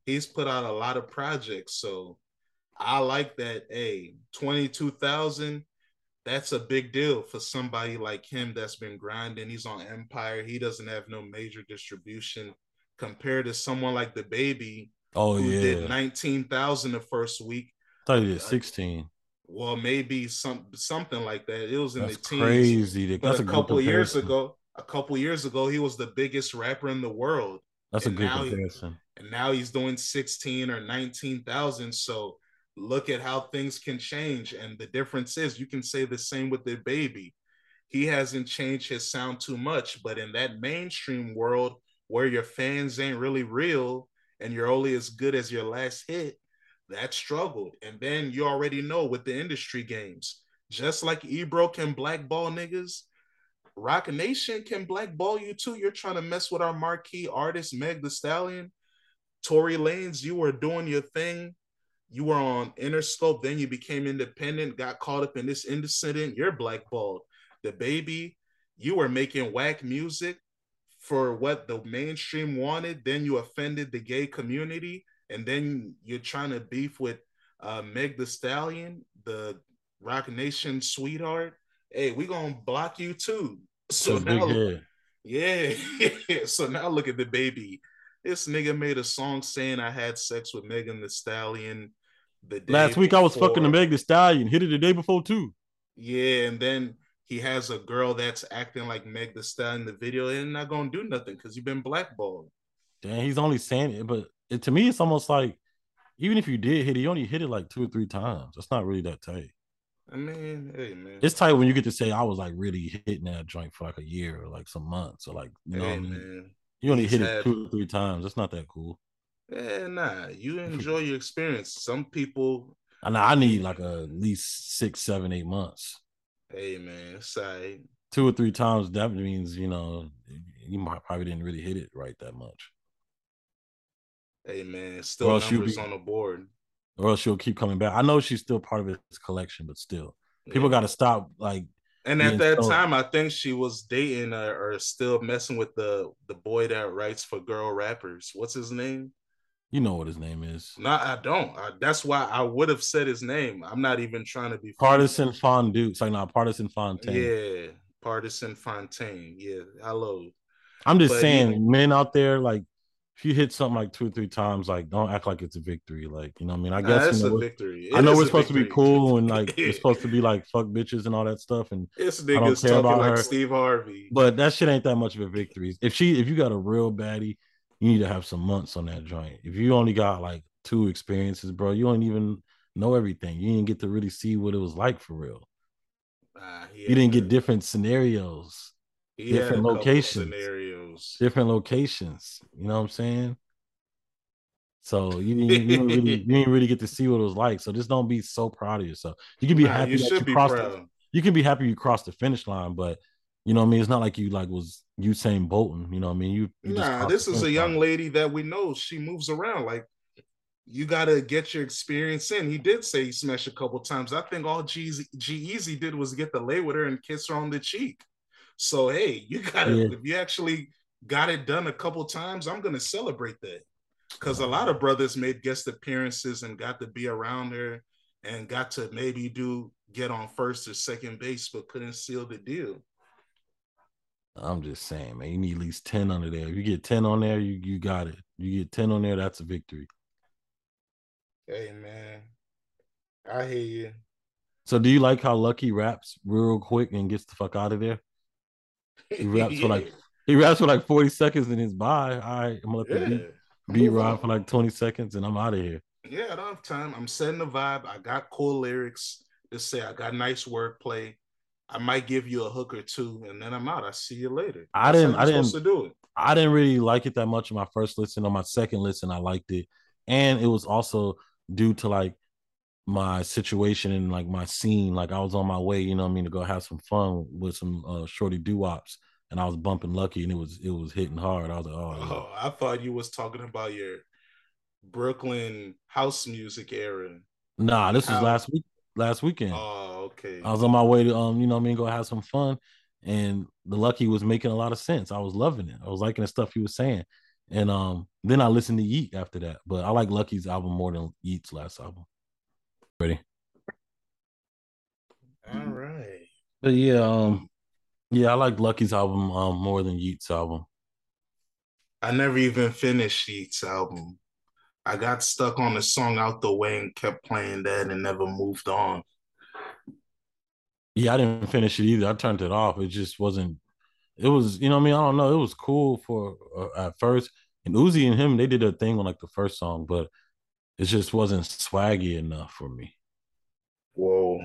He's put out a lot of projects, so I like that. Hey, twenty two thousand. That's a big deal for somebody like him that's been grinding. He's on Empire. He doesn't have no major distribution compared to someone like DaBaby oh who yeah, did 19,000 the first week. I thought he did uh, sixteen. Well, maybe some something like that. It was in That's the teens. crazy. But That's a a, good couple years ago, a couple years ago, he was the biggest rapper in the world. That's a good now he- comparison. And now he's doing 16 or 19,000. So look at how things can change. And the difference is you can say the same with DaBaby. He hasn't changed his sound too much, but in that mainstream world where your fans ain't really real and you're only as good as your last hit, that struggled. And then you already know with the industry games, just like Ebro can blackball niggas, Roc Nation can blackball you too. You're trying to mess with our marquee artist, Meg the Stallion. Tory Lanez, you were doing your thing. You were on Interscope, then you became independent, got caught up in this incident. You're blackballed. DaBaby, you were making whack music for what the mainstream wanted. Then you offended the gay community, and then you're trying to beef with uh, Meg the Stallion, the Roc Nation sweetheart. Hey, we gonna block you too. So So now, head. yeah. *laughs* so now look at DaBaby. This nigga made a song saying I had sex with Megan the Stallion. The day Last week I was fucking the. Meg the Stallion. Hit it the day before too. Yeah, and then he has a girl that's acting like Meg the Stallion in the video and not gonna do nothing because you've been blackballed. Damn, he's only saying it, but it, to me, it's almost like even if you did hit it, you only hit it like two or three times. That's not really that tight. I mean, hey man. It's tight when you get to say I was like really hitting that joint for like a year or like some months or like you know hey what I mean. man. You only He's hit it two or three times. That's not that cool. Yeah, nah. You *laughs* enjoy your experience. Some people I know I need like a, at least six, seven, eight months. Hey man, say two or three times. That means you know you might probably didn't really hit it right that much. Hey man, still numbers be, on the board. Or else she'll keep coming back. I know she's still part of his collection, but still, people yeah. got to stop like and at that so, time, I think she was dating uh, or still messing with the the boy that writes for girl rappers. What's his name? You know what his name is. No, I don't. I, that's why I would have said his name. I'm not even trying to be partisan fondue. It's like not Pardison Fontaine. Yeah, Pardison Fontaine. Yeah, hello. I'm just but saying, yeah. men out there, like if you hit something like two or three times, like don't act like it's a victory. Like you know, what I mean, I guess nah, you know, a victory. It I know we're supposed victory. to be cool and like we're *laughs* supposed to be like fuck bitches and all that stuff. And this nigga's talking about like her. Steve Harvey, but that shit ain't that much of a victory. If she, if you got a real baddie, you need to have some months on that joint. If you only got like two experiences, bro, you don't even know everything. You didn't get to really see what it was like for real. Uh, you didn't get different scenarios, different locations, scenarios, different locations. You know what I'm saying? So you didn't, you didn't, really, *laughs* you didn't really get to see what it was like. So just don't be so proud of yourself. You can be nah, happy you that you crossed. The, you can be happy you crossed the finish line, but you know what I mean. It's not like you like was Usain Bolton. You know what I mean. You, you nah. This is a young lady that we know. She moves around. Like you got to get your experience in. He did say he smashed a couple times. I think all G Easy did was get the lay with her and kiss her on the cheek. So hey, *laughs* you got to yeah. if you actually got it done a couple times, I'm gonna celebrate that because a lot of brothers made guest appearances and got to be around her and got to maybe do get on first or second base, but couldn't seal the deal. I'm just saying, man, you need at least 10 under there. If you get 10 on there, you you got it. You get 10 on there, that's a victory. Hey man. I hear you. So do you like how Lucki raps real quick and gets the fuck out of there? He *laughs* raps yeah. for like he raps for like 40 seconds and he's bye. All right, I'm gonna let yeah. the beat beat ride for like 20 seconds and I'm out of here. Yeah, I don't have time. I'm setting the vibe. I got cool lyrics. Just say I got nice wordplay. I might give you a hook or two, and then I'm out. I see you later. I didn't. I didn't to do it. I didn't really like it that much on my first listen. On my second listen, I liked it, and it was also due to like my situation and like my scene. Like I was on my way, you know, I mean, to go have some fun with some uh, shorty doo wops, and I was bumping Lucki, and it was it was hitting hard. I was like, oh, oh I thought you was talking about your Brooklyn house music era. Nah, this How? was last week. Last weekend. Oh, okay. I was on my way to um, you know, I mean, go have some fun, and the Lucki was making a lot of sense. I was loving it. I was liking the stuff he was saying, and um, then I listened to Yeat after that. But I like Lucki's album more than Yeat's last album. Ready? All right. But yeah, um, yeah, I like Lucki's album um, more than Yeat's album. I never even finished Yeat's album. I got stuck on the song out the way and kept playing that and never moved on. Yeah, I didn't finish it either. I turned it off. It just wasn't. It was, you know, I mean, I don't know. It was cool for uh, at first, and Uzi and him, they did a thing on like the first song, but it just wasn't swaggy enough for me. Whoa!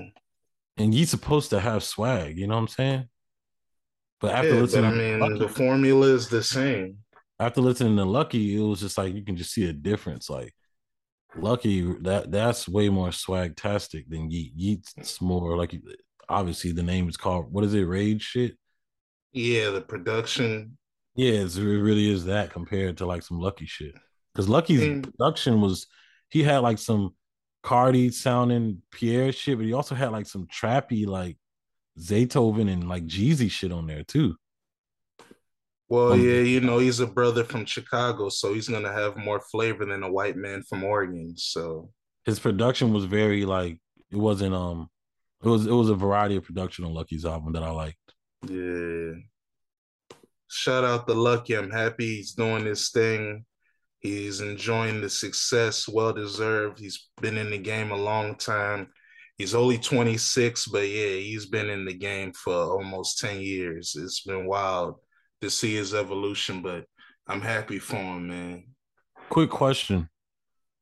And you supposed to have swag, you know what I'm saying? But after yeah, listening, but I mean, the formula is the same. After listening to Lucki, it was just like you can just see a difference. Like Lucki, that that's way more swag-tastic than Yeat. Yeat's more like obviously the name is called what is it, Rage shit? Yeah, the production. Yeah, it really is that compared to like some Lucki shit. Because Lucki's mm. production was he had like some Carti sounding Pierre shit, but he also had like some trappy like Zaytoven and like Jeezy shit on there too. Well, yeah, you know, he's a brother from Chicago, so he's gonna have more flavor than a white man from Oregon. So his production was very like it wasn't um it was it was a variety of production on Lucki's album that I liked. Yeah. Shout out to Lucki. I'm happy he's doing this thing. He's enjoying the success, well deserved. He's been in the game a long time he's only 26, but yeah, he's been in the game for almost 10 years. It's been wild to see his evolution, but I'm happy for him, man. Quick question.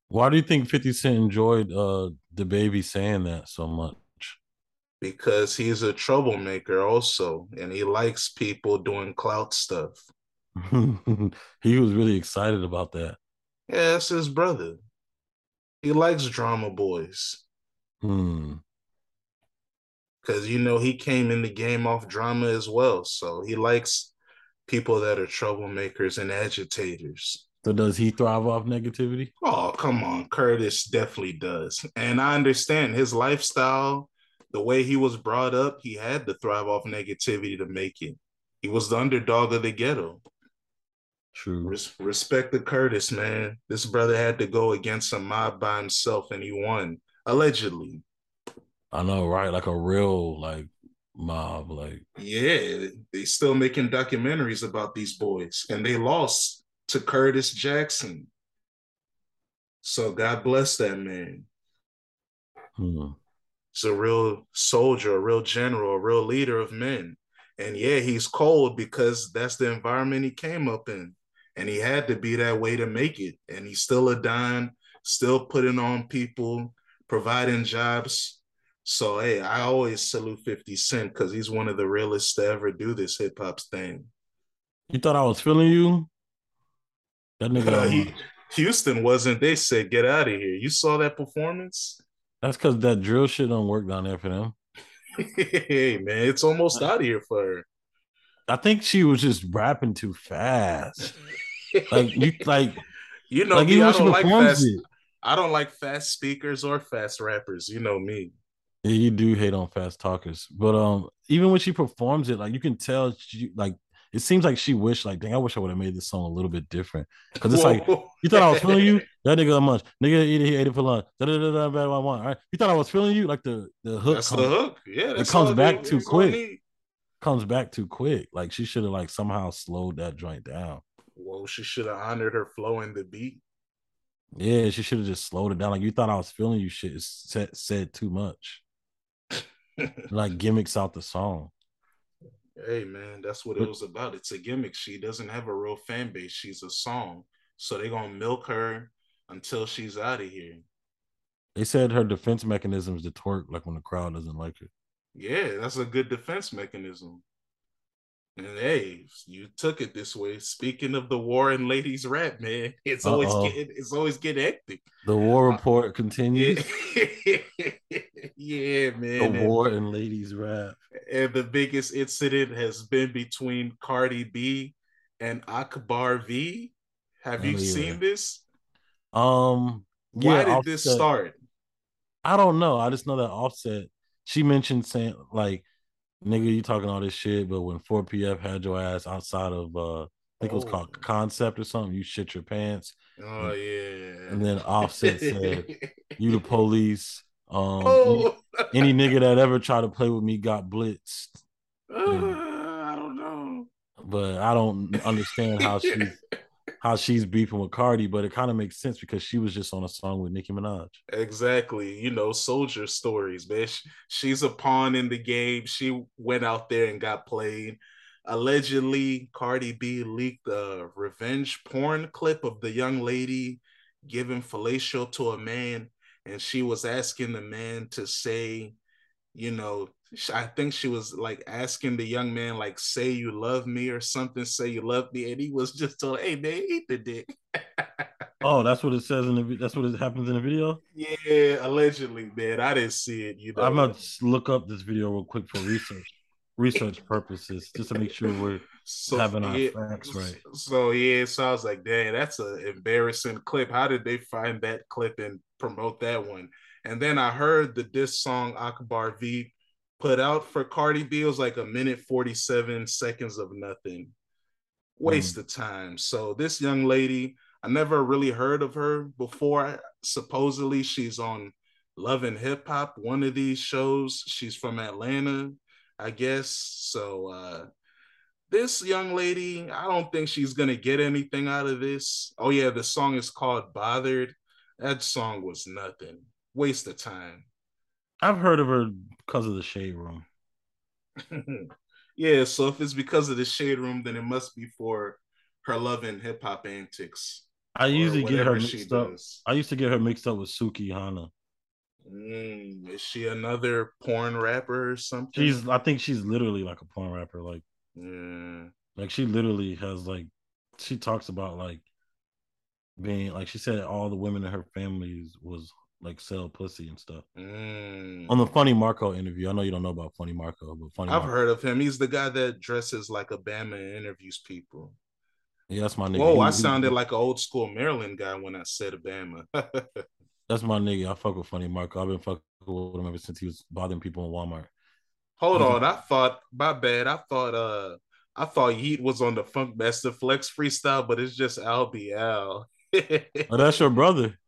Why do you think 50 Cent enjoyed uh DaBaby saying that so much? Because he's a troublemaker also, and he likes people doing clout stuff. *laughs* he was really excited about that. Yeah, that's his brother. He likes drama boys. Hmm. Because you know he came in the game off drama as well. So he likes people that are troublemakers and agitators. So does he thrive off negativity? Oh, come on. Curtis definitely does. And I understand his lifestyle, the way he was brought up, he had to thrive off negativity to make it. He was the underdog of the ghetto. True. Res- respect the Curtis, man. This brother had to go against a mob by himself and he won, allegedly. I know, right? Like a real like mob, like Yeah, they still making documentaries about these boys, and they lost to Curtis Jackson. So God bless that man. hmm. He's a real soldier, a real general, a real leader of men. And yeah, he's cold because that's the environment he came up in. And he had to be that way to make it. And he's still a dime, still putting on people, providing jobs. So hey, I always salute 50 Cent because he's one of the realest to ever do this hip hop thing. You thought I was feeling you? That nigga. Uh, um, he, Houston wasn't. They said, get out of here. You saw that performance? that's because that drill shit don't work down there for them. *laughs* hey, man, it's almost out of here for her. I think she was just rapping too fast. *laughs* Like you, like you know like me, I don't like fast. it. I don't like fast speakers or fast rappers. You know me. Yeah, you do hate on fast talkers, but um, even when she performs it, like you can tell, she like it seems like she wished, like, dang, I wish I would have made this song a little bit different. Because it's like you thought I was feeling you, that nigga how much, nigga eat it, he ate it for lunch. Da da da da. One. All right, you thought I was feeling you, like the the hook That's comes, the hook. Yeah, that's comes back too that's all I quick. comes back too quick. Like she should have like somehow slowed that joint down. Whoa, she should have honored her flow in the beat. Yeah, she should have just slowed it down. Like you thought I was feeling you. Shit said said too much. *laughs* Like gimmicks out the song. Hey man, that's what it was about. It's a gimmick. She doesn't have a real fan base. She's a song. So they're gonna milk her until she's out of here. They said her defense mechanism is to twerk, like when the crowd doesn't like her. Yeah, that's a good defense mechanism. And hey, you took it this way. Speaking of the war and ladies rap, man, it's always Uh-oh. getting it's always getting hectic. The war Uh, report *laughs* Yeah, continues. yeah, The man. And, war and ladies rap. and the biggest incident has been between Cardi B and Akbar V. Have you Oh, yeah. seen this? Um, Why yeah, did this start? I don't know. I just know that Offset. She mentioned saying like, "Nigga, you talking all this shit," but when 4PF had your ass outside of, uh, I think it was called Oh. Concept or something, you shit your pants. Oh yeah. And then Offset said, "You the *laughs* police." Um, oh, any nigga that ever tried to play with me got blitzed. uh, *sighs* I don't know. But I don't understand how she's *laughs* how she's beefing with Cardi, but it kind of makes sense because she was just on a song with Nicki Minaj. Exactly. You know, soldier stories. Sh- She's a pawn in the game. She went out there and got played. Allegedly, Cardi B leaked a revenge porn clip of the young lady giving fellatio to a man, and she was asking the man to say, you know, I think she was like asking the young man, like, say you love me or something, say you love me. And he was just told, hey, man, eat the dick. *laughs* Oh, that's what it says in the that's what it happens in the video. Yeah, allegedly, man. I didn't see it. You know, I'm gonna look up this video real quick for research research purposes, just to make sure we're so, having our facts right. So yeah, so I was like, dang, that's an embarrassing clip. How did they find that clip and promote that one? And then I heard the diss song Akbar V put out for Cardi B was like a minute 47 seconds of nothing. Waste of time. So this young lady, I never really heard of her before. Supposedly she's on Love and Hip Hop, one of these shows. She's from Atlanta, I guess. So uh this young lady, I don't think she's gonna get anything out of this. Oh yeah, the song is called Bothered. That song was nothing. Waste of time. I've heard of her because of the shade room. *laughs* yeah, so if it's because of the shade room, then it must be for her love and hip hop antics. I usually get her mixed up. does. I used to get her mixed up with Sukihana. Mm, is she another porn rapper or something? She's I think she's literally like a porn rapper. Like yeah. like she literally has like she talks about like being like she said all the women in her family was like sell pussy and stuff. Mm. On the Funny Marco interview, I know you don't know about Funny Marco, but Funny. I've Marco, heard of him. He's the guy that dresses like Obama and interviews people. yeah, that's my nigga. Whoa, He- I he- sounded like an old school Maryland guy when I said Obama. *laughs* that's my nigga. I fuck with Funny Marco. I've been fucking with him ever since he was bothering people in Walmart. Hold on, I thought my bad. I thought uh I thought Yeat was on the Funkmaster Flex freestyle, but it's just Al B Al. *laughs* Oh, that's your brother.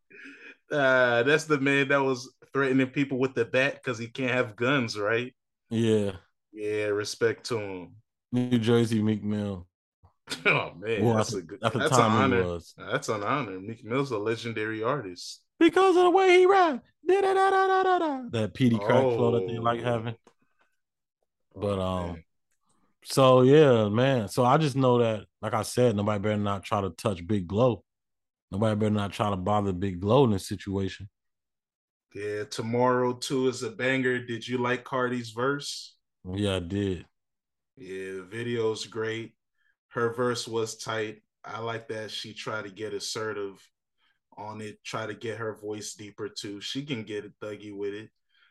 Uh, that's the man that was threatening people with the bat because he can't have guns, right? Yeah, Yeah, respect to him. New Jersey Meek Mill. *laughs* Oh man, Well, that's at a good. at the That's an honor. was That's an honor. Meek Mill's a legendary artist. because of the way he rap. That PD crack flow that they like Oh. having. But um, man. so yeah, man. So I just know that, like I said, nobody better not try to touch Big Glow. Nobody better not try to bother Big Glow in this situation. Yeah, Tomorrow 2 is a banger. Did you like Cardi's verse? Yeah, I did. Yeah, the video's great. Her verse was tight. I like that she tried to get assertive on it, try to get her voice deeper too. She can get it thuggy with it.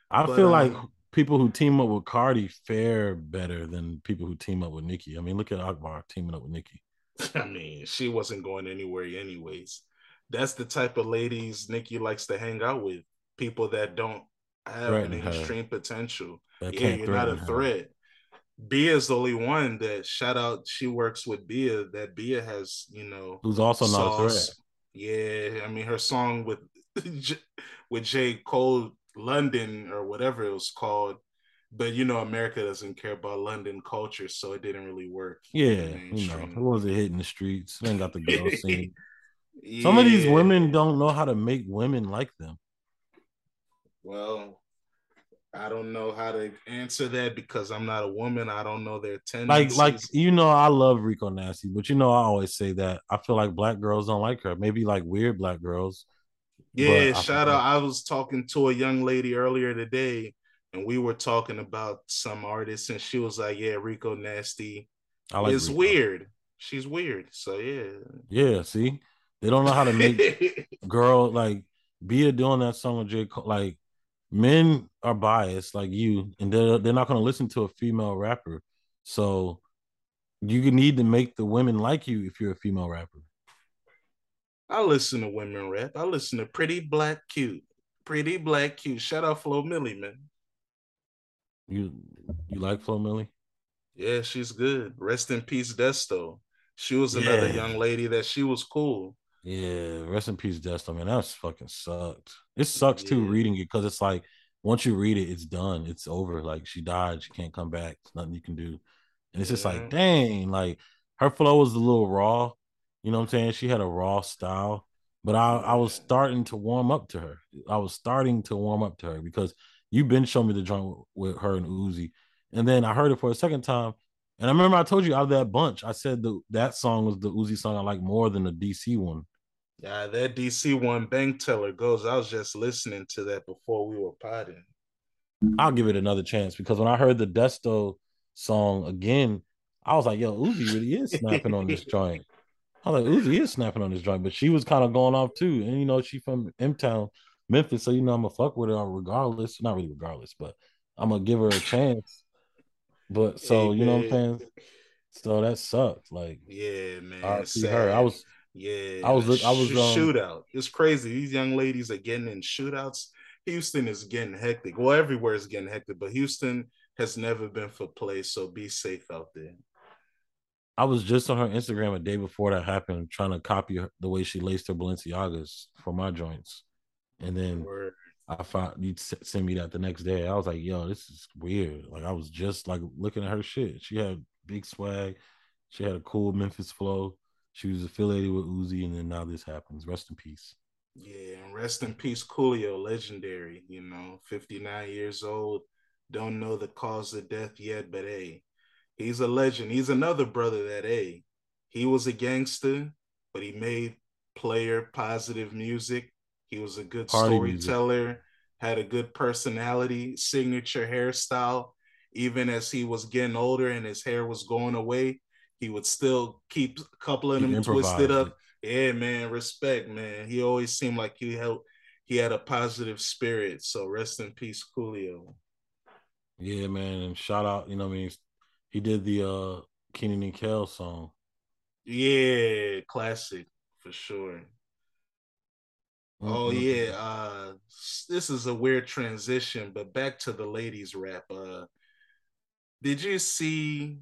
I But, feel like um, people who team up with Cardi fare better than people who team up with Nicki. I mean, look at Akbar teaming up with Nicki. *laughs* I mean, she wasn't going anywhere anyways. That's the type of ladies Nicki likes to hang out with. People that don't have her. extreme potential. Yeah, you're not a threat. Bia is the only one that shout out. She works with Bia. That Bia has, you know, Who's also not a threat. Yeah, I mean her song with *laughs* J- with J Cole London or whatever it was called. But you know, America doesn't care about London culture, so it didn't really work. Yeah, you know, it wasn't hitting the streets. They ain't got the girl scene. *laughs* Some of these women don't know how to make women like them. Well, I don't know how to answer that because I'm not a woman. I don't know their Like, tendencies. like like you know, I love Rico Nasty, but you know, I always say that I feel like black girls don't like her. Maybe like weird black girls. yeah, shout out. I was talking to a young lady earlier today, and we were talking about some artists, and she was like, "Yeah, Rico Nasty I like is Rico. weird. She's weird." So yeah, Yeah, see, they don't know how to make *laughs* girl like Bia doing that song with J. Cole. Like men are biased, like you, and they're they're not going to listen to a female rapper. So you need to make the women like you if you're a female rapper. I listen to women rap. I listen to Pretty Black Cute, Pretty Black Cute. Shout out Flo Milli, man. You you like Flo Milli? Yeah, she's good. Rest in peace, Desto. She was another Yeah. young lady that she was cool. Yeah, rest in peace, Desto. Man, that's fucking sucked. It sucks too Yeah. reading it because it's like once you read it, it's done. It's over. Like she died, she can't come back. There's nothing you can do. And it's just like, dang, like her flow was a little raw. You know what I'm saying? She had a raw style, but I, I was starting to warm up to her. I was starting to warm up to her because you've been showing me the joint with her and Uzi. And then I heard it for a second time. And I remember I told you out of that bunch, I said the, that song was the Uzi song I like more than the DC one. Yeah, that DC one bank teller goes. I was just listening to that before we were potting. I'll give it another chance because when I heard the Desto song again, I was like, yo, Uzi really is *laughs* snapping on this joint. I was like, Uzi is snapping on this joint, but she was kind of going off too. And you know, she from M Town, Memphis, so you know I'm gonna fuck with her regardless. Not really regardless, but I'm gonna give her a chance. But so Hey, you know what I'm saying? So that sucked. Like Yeah, man. I see her. I was Yeah, I was I was, um, shootout. It's crazy. These young ladies are getting in shootouts. Houston is getting hectic. Well, everywhere is getting hectic, but Houston has never been for play. So be safe out there. I was just on her Instagram a day before that happened, trying to copy her, the way she laced her Balenciagas for my joints. And then Word. I found you'd send me that the next day. I was like, yo, this is weird. Like I was just like looking at her shit. She had big swag. She had a cool Memphis flow. She was affiliated with Uzi, and then now this happens. Rest in peace. Yeah, and rest in peace, Coolio, legendary. You know, 59 years old. Don't know the cause of death yet, but hey, he's a legend. He's another brother that, hey, he was a gangster, but he made player positive music. He was a good Party music. storyteller, had a good personality, signature hairstyle. Even as he was getting older and his hair was going away, he would still keep a couple of them twisted up. Yeah, man, respect, man. He always seemed like he held he had a positive spirit. So rest in peace, Coolio. Yeah, man, and shout out. You know, what I mean, he did the uh Kenan and Kel song. Yeah, classic for sure. Oh yeah, uh this is a weird transition, but back to the ladies rap. Uh did you see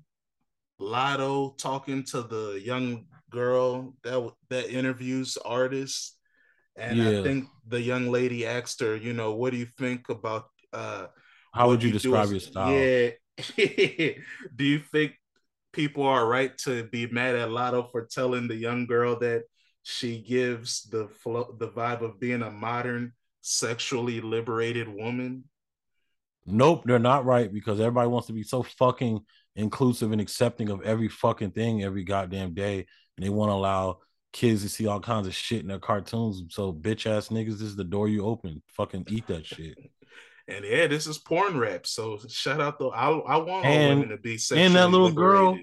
Latto talking to the young girl that that interviews artists? And yeah. I think the young lady asked her, you know, what do you think about uh how would you, you describe your style? Yeah. *laughs* do you think people are right to be mad at Latto for telling the young girl that she gives the flow, the vibe of being a modern, sexually liberated woman. Nope, they're not right because everybody wants to be so fucking inclusive and accepting of every fucking thing every goddamn day, and they want to allow kids to see all kinds of shit in their cartoons. So bitch ass niggas, this is the door you open. Fucking eat that shit. *laughs* and yeah, this is porn rap. So shout out though. I I want and, all women to be sexually and that little liberated. girl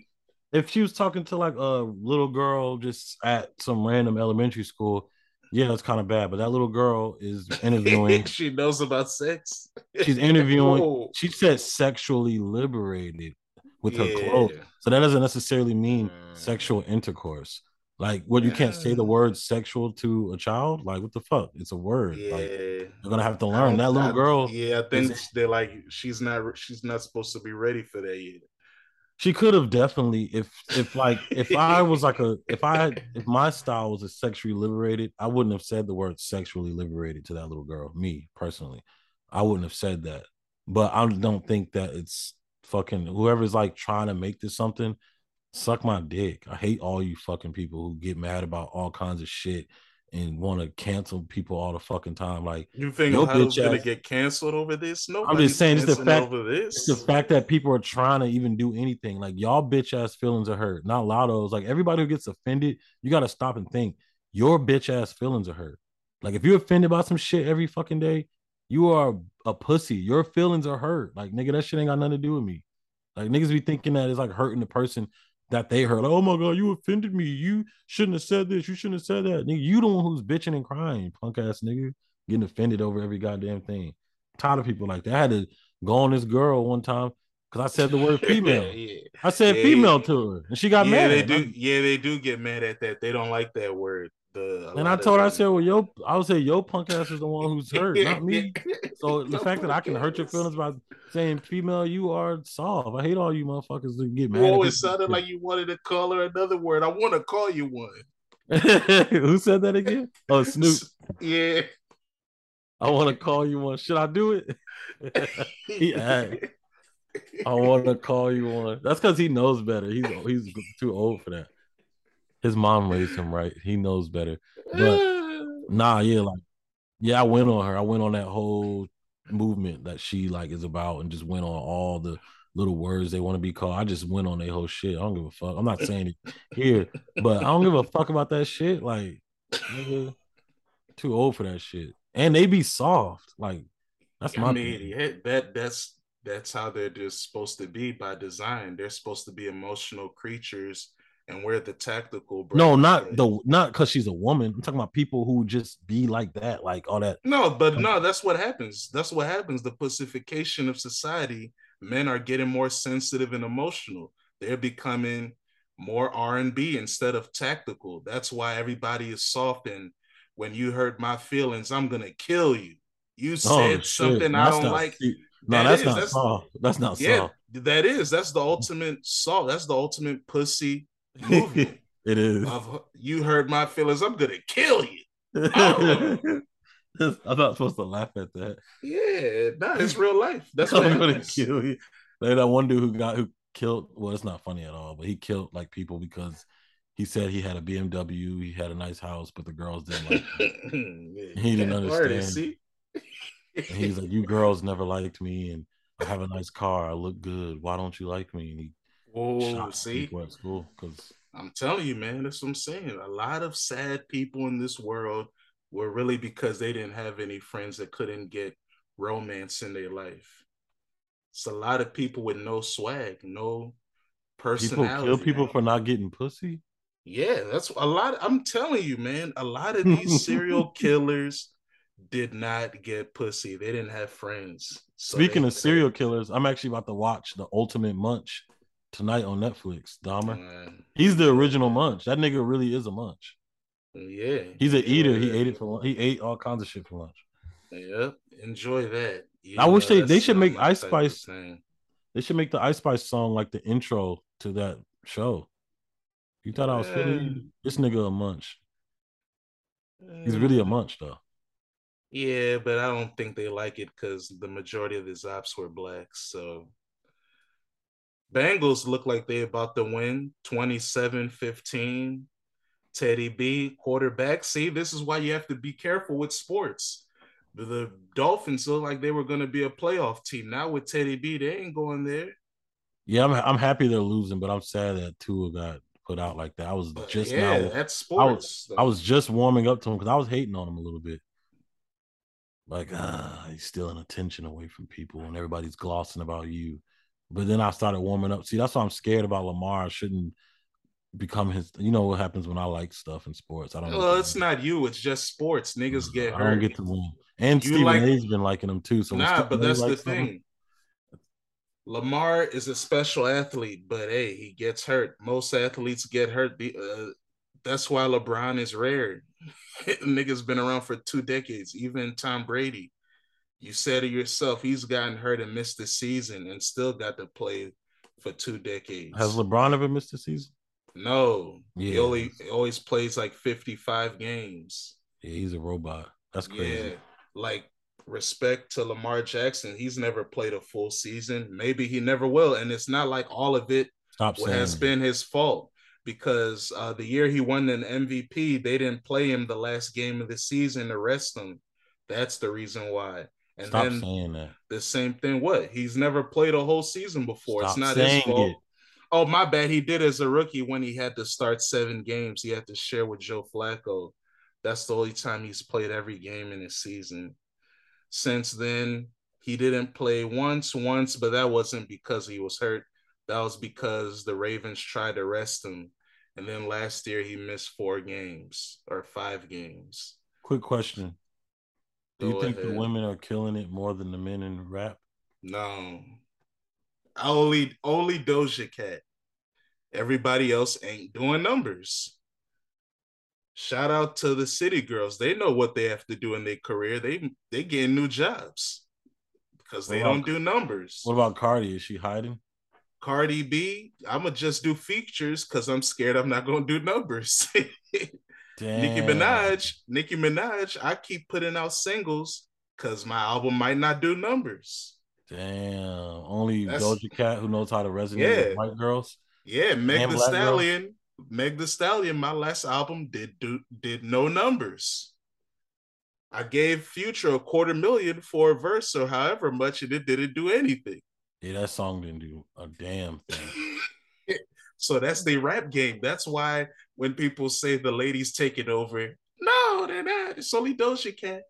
if she was talking to like a little girl just at some random elementary school, yeah, that's kind of bad. But that little girl is *laughs* interviewing. she knows about sex. She's interviewing. *laughs* She said sexually liberated with yeah. her clothes. So that doesn't necessarily mean mm. sexual intercourse. Like what you can't say the word sexual to a child. Like what the fuck? It's a word. Yeah. Like, you're gonna have to learn. That little girl. Yeah, I think is, they're like she's not she's not supposed to be ready for that yet she could have definitely if if like if I was like a if I had if *laughs* my style was a sexually liberated, I wouldn't have said the word sexually liberated to that little girl. Me personally, I wouldn't have said that. But I don't think that it's fucking whoever's like trying to make this something. Suck my dick. I hate all you fucking people who get mad about all kinds of shit and want to cancel people all the fucking time. Like you think your bitch gonna get canceled over this? No, I'm just saying it's the fact over this. It's the fact that people are trying to even do anything. Like y'all bitch ass feelings are hurt. Not Latto's. Like everybody who gets offended, you got to stop and think. Your bitch ass feelings are hurt. Like if you're offended by some shit every fucking day, you are a pussy. Your feelings are hurt. Like nigga, that shit ain't got nothing to do with me. Like niggas be thinking that it's like hurting the person that they heard. Oh my god, you offended me. You shouldn't have said this. You shouldn't have said that. Nigga, you the one who's bitching and crying, punk ass nigga, getting offended over every goddamn thing. I'm tired of people like that. I had to go on this girl one time because I said the word *laughs* female. yeah. I said yeah, female yeah. to her, and she got yeah, mad. They do. Yeah, they do get mad at that. They don't like that word. The, and I told her, I said, well, yo, I would say your punk ass is the one who's hurt, not me. *laughs* So the fact that I can hurt your feelings by saying female, you are soft. I hate all you motherfuckers that get mad. Oh, it sounded like you wanted to call her another word. I want to call you one. *laughs* Who said that again? Oh, Snoop. *laughs* Yeah. I want to call you one. Should I do it? yeah. I want to call you one. That's because he knows better. He's he's too old for that his mom raised him right. He knows better. But *sighs* nah, yeah, like yeah, I went on her. I went on that whole movement that she like is about and just went on all the little words they want to be called. I just went on their whole shit. I don't give a fuck. I'm not saying it here, but I don't give a fuck about that shit. Like, nigga, too old for that shit. And they be soft. Like, that's my I mean, that that's that's how they're just supposed to be by design. They're supposed to be emotional creatures and we're the tactical. No, not the not because she's a woman. I'm talking about people who just be like that, like all that. No, but no, that's what happens. That's what happens. The pacification of society. Men are getting more sensitive and emotional. They're becoming more R and B instead of tactical. That's why everybody is soft. And when you hurt my feelings, I'm gonna kill you. You oh, said oh, something I don't like. No, that that's is, not that's, soft. That's not yeah, soft. That is. That's the ultimate soft. That's the ultimate pussy. *laughs* it is. Of, you heard my feelings. I'm gonna kill you. *laughs* Oh. I'm not supposed to laugh at that. Yeah, no, it's real life. That's what I'm gonna kill you. Like that one dude who got who killed. Well, it's not funny at all, but he killed like people because he said he had a BMW, he had a nice house, but the girls didn't like him. *laughs* he didn't understand. and he's like, "You girls never liked me, and I have a nice car. I look good. Why don't you like me?" And he Oh, see, at school because I'm telling you, man, that's what I'm saying. A lot of sad people in this world were really because they didn't have any friends that couldn't get romance in their life. It's a lot of people with no swag, no personality. People kill people for not getting pussy. Yeah, that's a lot. I'm telling you, man. A lot of these *laughs* serial killers did not get pussy. They didn't have friends. So Speaking of serial killers, I'm actually about to watch The Ultimate Munch tonight on Netflix. Dahmer. He's the original Munch. That nigga really is a Munch. Yeah. He's an eater. He ate it for lunch. he ate all kinds of shit for lunch. Yep. Enjoy that. You I wish they they should make Ice Spice. They should make the Ice Spice song like the intro to that show. You thought I was feeling this nigga a munch. He's really a mm. munch though. Yeah, but I don't think they like it because the majority of his ops were blacks. So Bengals look like they about to win 27-15. Teddy B, quarterback. See, this is why you have to be careful with sports. The, Dolphins look like they were going to be a playoff team. Now with Teddy B, they ain't going there. Yeah, I'm I'm happy they're losing, but I'm sad that Tua got put out like that. I was just yeah, now. That's sports. I was, I was just warming up to him because I was hating on him a little bit. Like, ah, he's stealing attention away from people, and everybody's glossing about you. But then I started warming up. See, that's why I'm scared about Lamar. I shouldn't become his. You know what happens when I like stuff in sports? I don't. Well, it's not you. It's just sports. Niggas get I hurt. I don't get to win. And you Stephen like, A's been liking him too. So nah, but that's the thing. Lamar is a special athlete, but hey, he gets hurt. Most athletes get hurt. Uh, that's why LeBron is rare. *laughs* Nigga's been around for two decades. Even Tom Brady, you said it yourself, he's gotten hurt and missed the season and still got to play for two decades. Has LeBron ever missed a season? No, yeah. he only he always plays like fifty-five games. Yeah, he's a robot. That's crazy. Yeah, like respect to Lamar Jackson, he's never played a full season. Maybe he never will, and it's not like all of it Stop has been his fault because uh, the year he won an MVP, they didn't play him the last game of the season to rest him. That's the reason why. And Stop then saying that. The same thing. What? He's never played a whole season before. Stop it's not his fault. It. Oh, my bad. He did as a rookie when he had to start seven games. He had to share with Joe Flacco. That's the only time he's played every game in his season. Since then, he didn't play once, once, but that wasn't because he was hurt. That was because the Ravens tried to rest him. And then last year he missed four games or five games. Quick question. Do you think ahead. the women are killing it more than the men in rap? No, only only Doja Cat. Everybody else ain't doing numbers. Shout out to the city girls. They know what they have to do in their career. They they getting new jobs because they about, don't do numbers. What about Cardi? Is she hiding? Cardi B, I'ma just do features because I'm scared I'm not gonna do numbers. *laughs* Nicki Minaj, Nicki Minaj, I keep putting out singles because my album might not do numbers. Damn. Only That's, Doja Cat who knows how to resonate yeah. with white girls. Yeah, Meg the Stallion. Girls. Meg the Stallion, my last album did do did no numbers. I gave Future a quarter million for a verse or however much, and it didn't do anything. Yeah, that song didn't do a damn thing. *laughs* so that's the rap game. That's why when people say the ladies take it over, no, they're not. It's only Doja Cat.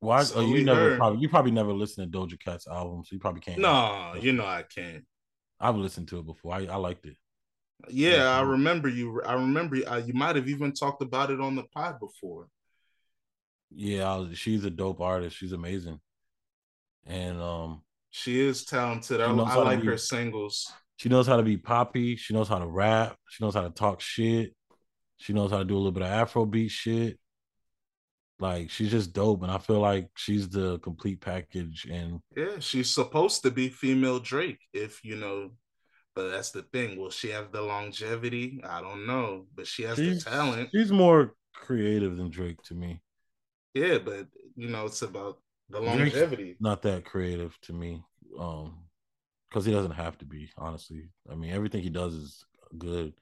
Why? So oh, you never probably you probably never listened to Doja Cat's album, so you probably can't. No, you know I can't. I've listened to it before. I, I liked it. Yeah, yeah, I remember you. I remember uh, you might have even talked about it on the pod before. Yeah, she's a dope artist. She's amazing, and um, she is talented. I, I like her singles. She knows how to be poppy. She knows how to rap. She knows how to talk shit. She knows how to do a little bit of Afrobeat shit. Like she's just dope, and I feel like she's the complete package. And yeah, she's supposed to be female Drake, if you know. But that's the thing. Will she have the longevity? I don't know, but she has she's, the talent. She's more creative than Drake to me. Yeah, but you know, it's about the longevity. Drake's not that creative to me, um, because he doesn't have to be. Honestly, I mean, everything he does is good,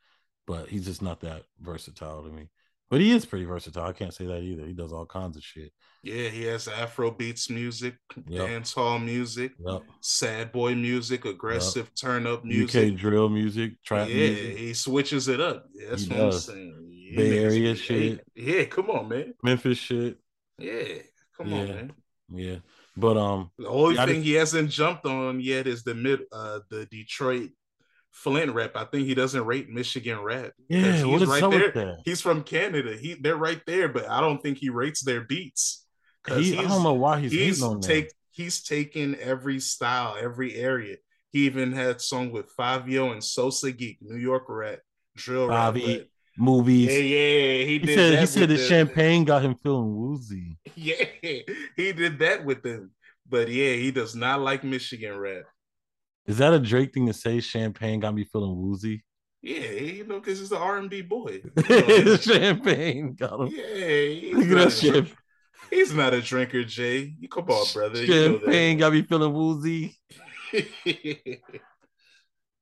but he's just not that versatile to me. But he is pretty versatile. I can't say that either. He does all kinds of shit. Yeah, he has Afro beats music, yep. dance hall music, yep. sad boy music, aggressive yep. turn up music, UK drill music, trap yeah, music. he switches it up. Yeah, that's he what does. I'm saying. Yeah, Bay Area shit. Yeah, come on, man. Memphis shit. Yeah, come yeah. on, man. Yeah. But um the only thing he hasn't jumped on yet is the mid uh the Detroit Flint rap. I think he doesn't rate Michigan rap. Yeah, he's what is right there. that? He's from Canada. He they're right there, but I don't think he rates their beats. He, I don't know why he's, he's on take that. he's taken every style, every area. He even had song with Fivio and Sosa Geek, New York rap, drill rap. Bobby but- movies. Yeah, yeah, he he did. said he said the them. champagne got him feeling woozy. Yeah, he did that with them. But yeah, he does not like Michigan rap. Is that a Drake thing to say? Champagne got me feeling woozy. Yeah, you know, because he's an R and B boy. *laughs* You know, champagne got him. yeah, he's Look at not, that a, he's not a drinker, Jay. You come on, brother. You know Champagne got me feeling woozy. *laughs*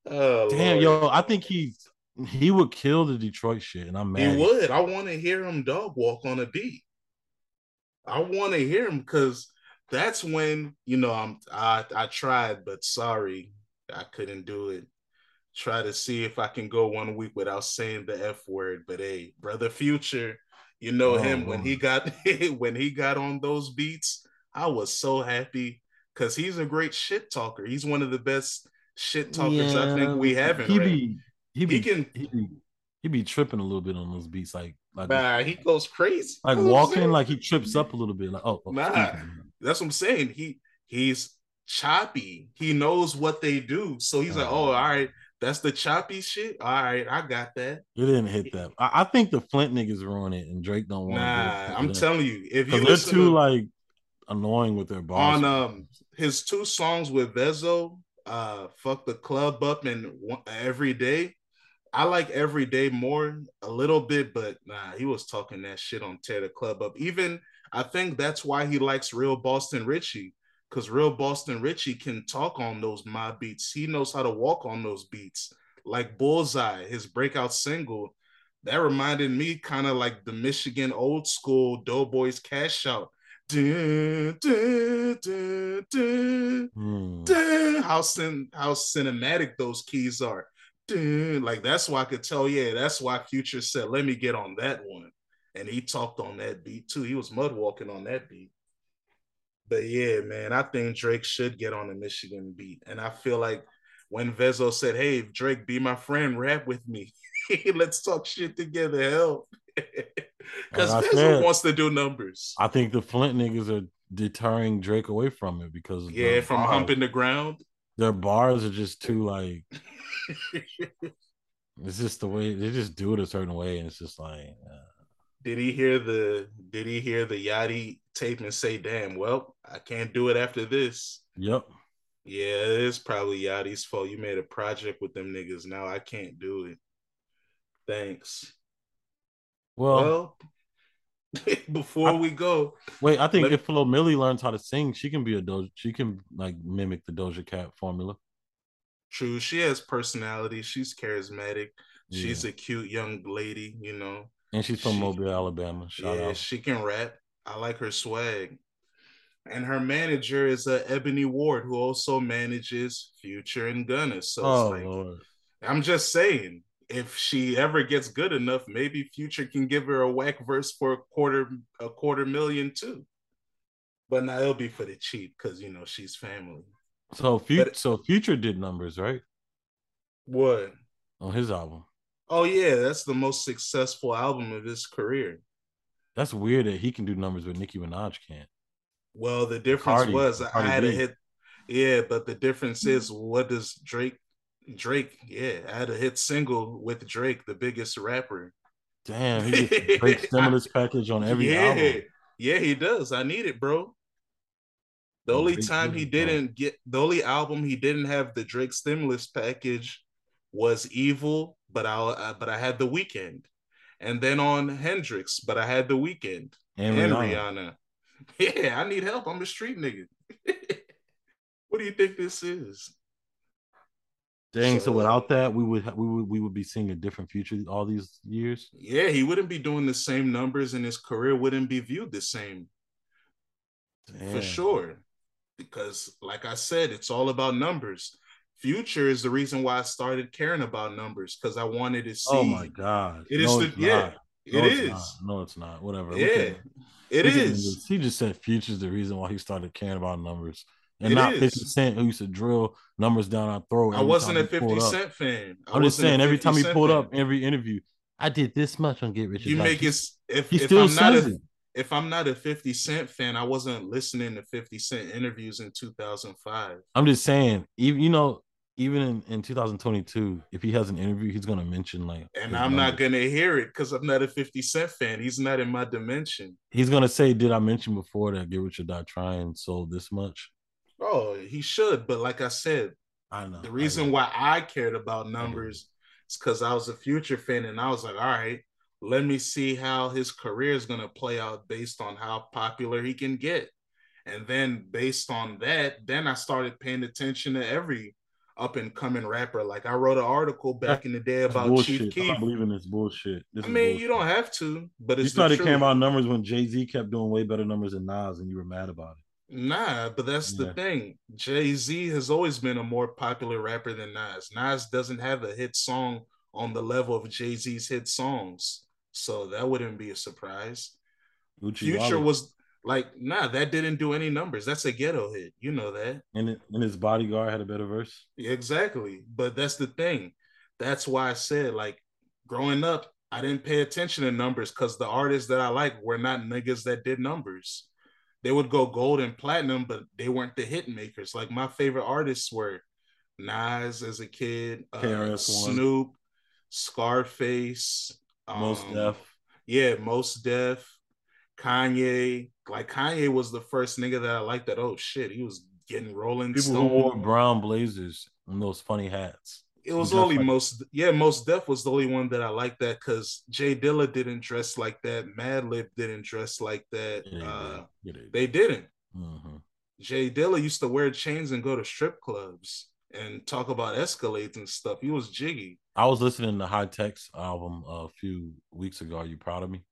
oh, Damn, Lord. yo, I think he's he would kill the Detroit shit, and I'm mad. He would. I want to hear him dog walk on a beat. I want to hear him because that's when you know I'm. I I tried, but sorry, I couldn't do it. Try to see if I can go one week without saying the f word. But hey, brother Future, you know Oh, him when he got *laughs* when he got on those beats. I was so happy because he's a great shit talker. He's one of the best shit talkers I think we have in He rap. be he be He can- he be he be tripping a little bit on those beats, like like Nah, he goes crazy. like You know what I'm walking, like he trips up a little bit. Like oh, oh, Nah. That's what I'm saying. He he's choppy. He knows what they do. So he's like, Uh-huh. oh, all right, that's the choppy shit. All right, I got that. it didn't hit that. I, I think the Flint niggas ruin it, and Drake don't want. Nah, I'm telling you, if you they're too to, like annoying with their bars. on um his two songs with Vezo, uh, fuck the club up and one, every day. I like every day more a little bit, but nah, he was talking that shit on tear the club up. Even I think that's why he likes Real Boston Richey, because Real Boston Richey can talk on those mob beats. He knows how to walk on those beats. Like Bullseye, his breakout single, that reminded me kind of like the Michigan old school Doughboys cash out. Dun, dun, dun, dun, dun. Hmm. How cin- how cinematic those keys are. Like that's why I could tell. Yeah, that's why Future said, "Let me get on that one," and he talked on that beat too. He was mud walking on that beat. But yeah, man, I think Drake should get on a Michigan beat, and I feel like when Vezo said, "Hey, Drake, be my friend, rap with me. *laughs* Let's talk shit together." Hell, *laughs* because Vezo said, wants to do numbers. I think the Flint niggas are deterring Drake away from it because of Yeah, from humping the ground. Their bars are just too like *laughs* it's just the way they just do it a certain way, and it's just like uh, Did he hear the Did he hear the yadi tape and say, "Damn, well, I can't do it after this." yep. Yeah, it is probably yadi's fault. You made a project with them niggas. Now I can't do it. Thanks. Well, Well, *laughs* before I- we go, wait, I think if Flo Milli learns how to sing, she can be a Doja. She can like mimic the Doja Cat formula. true, she has personality. She's charismatic. Yeah. She's a cute young lady. You know. and she's from she- Mobile, Alabama. Shout yeah, out. she can rap. I like her swag. And her manager is uh, Ebony Ward, who also manages Future and Gunna. So oh it's like. I'm just saying, if she ever gets good enough, maybe Future can give her a whack verse for a quarter a quarter million too. But now it'll be for the cheap because you know she's family. So Future, so Future did numbers right What? on his album. Oh yeah, that's the most successful album of his career. That's weird that he can do numbers, but Nicki Minaj can't. Well, the difference Cardi- was I had a B. hit. Yeah, but the difference is what does Drake Drake, yeah, I had a hit single with Drake, the biggest rapper. Damn, he gets *laughs* great stimulus package on every yeah, album. yeah, he does. I need it, bro. The only Drake time he did it, bro. didn't get the only album he didn't have the Drake stimulus package was EVOL, but I uh, but I had the Weeknd, and then on HNDRXX, but I had the Weeknd And, and Rihanna. Rihanna. *laughs* Yeah, I need help. I'm a street nigga. *laughs* what do you think this is? Dang, so So- without uh, that, we would we would we would be seeing a different future all these years. Yeah, he wouldn't be doing the same numbers, and his career wouldn't be viewed the same. for sure. Because, like I said, it's all about numbers. Future is the reason why I started caring about numbers because I wanted to oh see. Oh my god! It is no, the yeah, No, it's not. No, it's not. Whatever. Yeah, can- it can- is. He just said Future's the reason why he started caring about numbers. And It not is. 50 Cent who used to drill numbers down our throat. I wasn't a he pulled 50 up. Fan. I I'm just saying, every time he pulled fan. up every interview, I did this much on Get Rich you make it if, if I'm not a it. if I'm not a 50 Cent fan, I wasn't listening to 50 Cent interviews in 2005. I'm just saying, even you know, even in, in 2022, if he has an interview, he's gonna mention like, And I'm not gonna hear it because I'm not a 50 Cent fan. He's not in my dimension. He's gonna say, "Did I mention before that Get Rich or Die Trying sold this much?" Oh, he should, but like I said, I know. the I reason know. why I cared about mm-hmm. numbers is because I was a future fan and I was like, all right, let me see how his career is gonna play out based on how popular he can get. And then based on that, then I started paying attention to every up and coming rapper. Like I wrote an article back in the day about bullshit. Chief I believe in this bullshit. This I mean, bullshit. you don't have to, but You it's the started caring about numbers when Jay Z kept doing way better numbers than Nas, and you were mad about it. Nah, but that's Yeah. the thing. Jay Z has always been a more popular rapper than Nas. Nas doesn't have a hit song on the level of Jay Z's hit songs, so that wouldn't be a surprise. Gucci Future Wally. was like, nah, that didn't do any numbers. That's a ghetto hit. You know that. and, it, and his bodyguard had a better verse. Exactly. But that's the thing. That's why I said, like, growing up, I didn't pay attention to numbers because the artists that I like were not niggas that did numbers. They would go gold and platinum, but they weren't the hit makers. Like my favorite artists were Nas as a kid, uh. Snoop, Scarface, Most um, Def. yeah, Mos Def, Kanye. Like Kanye was the first nigga that I liked. That oh shit, he was getting Rolling People who wore brown blazers and those funny hats. It was only like- most yeah, Mos Def was the only one that I liked that because J Dilla didn't dress like that. Madlib didn't dress like that. Yeah, Uh. Yeah, they did. they didn't. Mhm. J Dilla used to wear chains and go to strip clubs and talk about escalades and stuff. He was jiggy. I was listening to Hi-Tek's album a few weeks ago. Are you proud of me?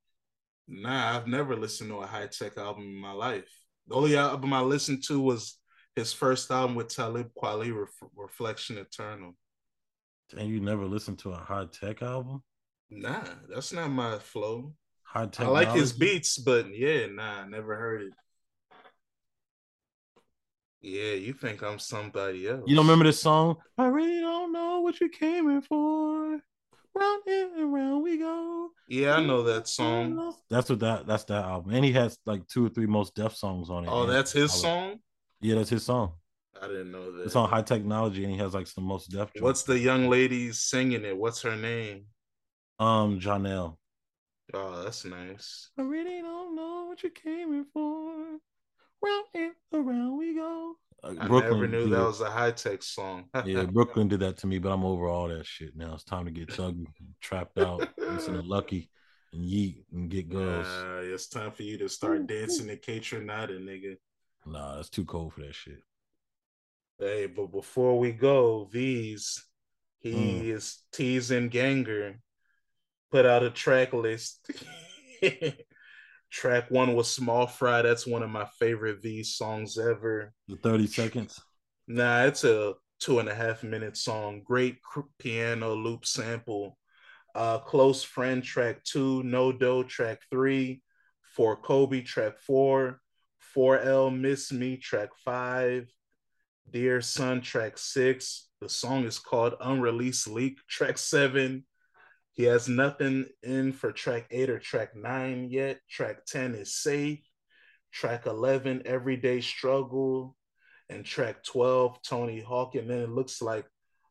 Nah, I've never listened to a Hi-Tek album in my life. The only album I listened to was his first album with Talib Kweli, Ref- Reflection Eternal. And you never listened to a Hi-Tek album? Nah, that's not my flow. High I like his beats, but yeah, nah, never heard it. Yeah, you think I'm somebody else? You don't remember this song? I really don't know what you came in for. Round and round we go. Yeah, I know that song. That's what that that's that album. And he has like two or three Mos Def songs on it. Oh, that's his song. Yeah, that's his song. I didn't know that. It's on Hi-Teknology and he has like some Mos Def. What's the young lady singing it? What's her name? um Janelle? Oh, that's nice. I really don't know what you came in for. Round and around we go. Uh, I never knew that it. was a Hi-Tek song. *laughs* Yeah, Brooklyn did that to me, but I'm over all that shit now. It's time to get thuggy, trapped out, listen to Lucki and Yeat and get girls. Nah, it's time for you to start dancing to Kaytranada, nigga. Nah, that's too cold for that shit. Hey, but before we go, these he Mm. is teasing Ganger, put out a track list. *laughs* track one was Small Fry. That's one of my favorite these songs ever. The 30 seconds. Nah, it's a two and a half minute song. Great piano loop sample. Uh, Close Friend track two, No Dough track three, For Kobe track four, 4L Miss Me track five, Dear Son track six. The song is called Unreleased Leak track seven. He has nothing in for track eight or track nine yet. Track 10 is Safe. Track 11, Everyday Struggle and track 12 tony hawk and then it looks like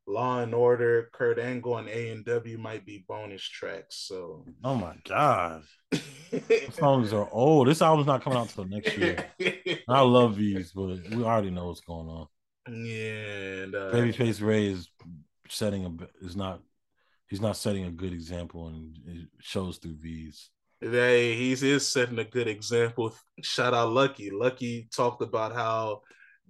law and order kurt angle and a and w might be bonus tracks so Oh my god. *laughs* Songs are old. This album's not coming out till next year. *laughs* I love these, but we already know what's going on. Yeah and uh, Babyface Ray is setting a is not he's not setting a good example and it shows through Veeze. Hey, he's is setting a good example. Shout out Lucki. Lucki talked about how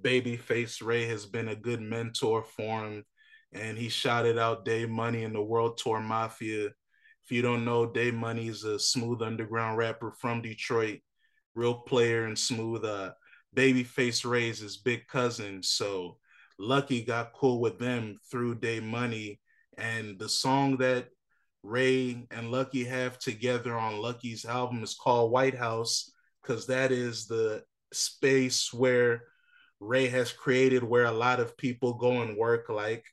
Babyface Ray has been a good mentor for him, and he shouted out Day Money and the World Tour Mafia. If you don't know, Day Money is a smooth underground rapper from Detroit, real player and smooth. Uh, Babyface Ray is his big cousin, so Lucki got cool with them through Dave Money, and the song that Ray and Lucki have together on Lucki's album is called White House because that is the space where Ray has created where a lot of people go and work, like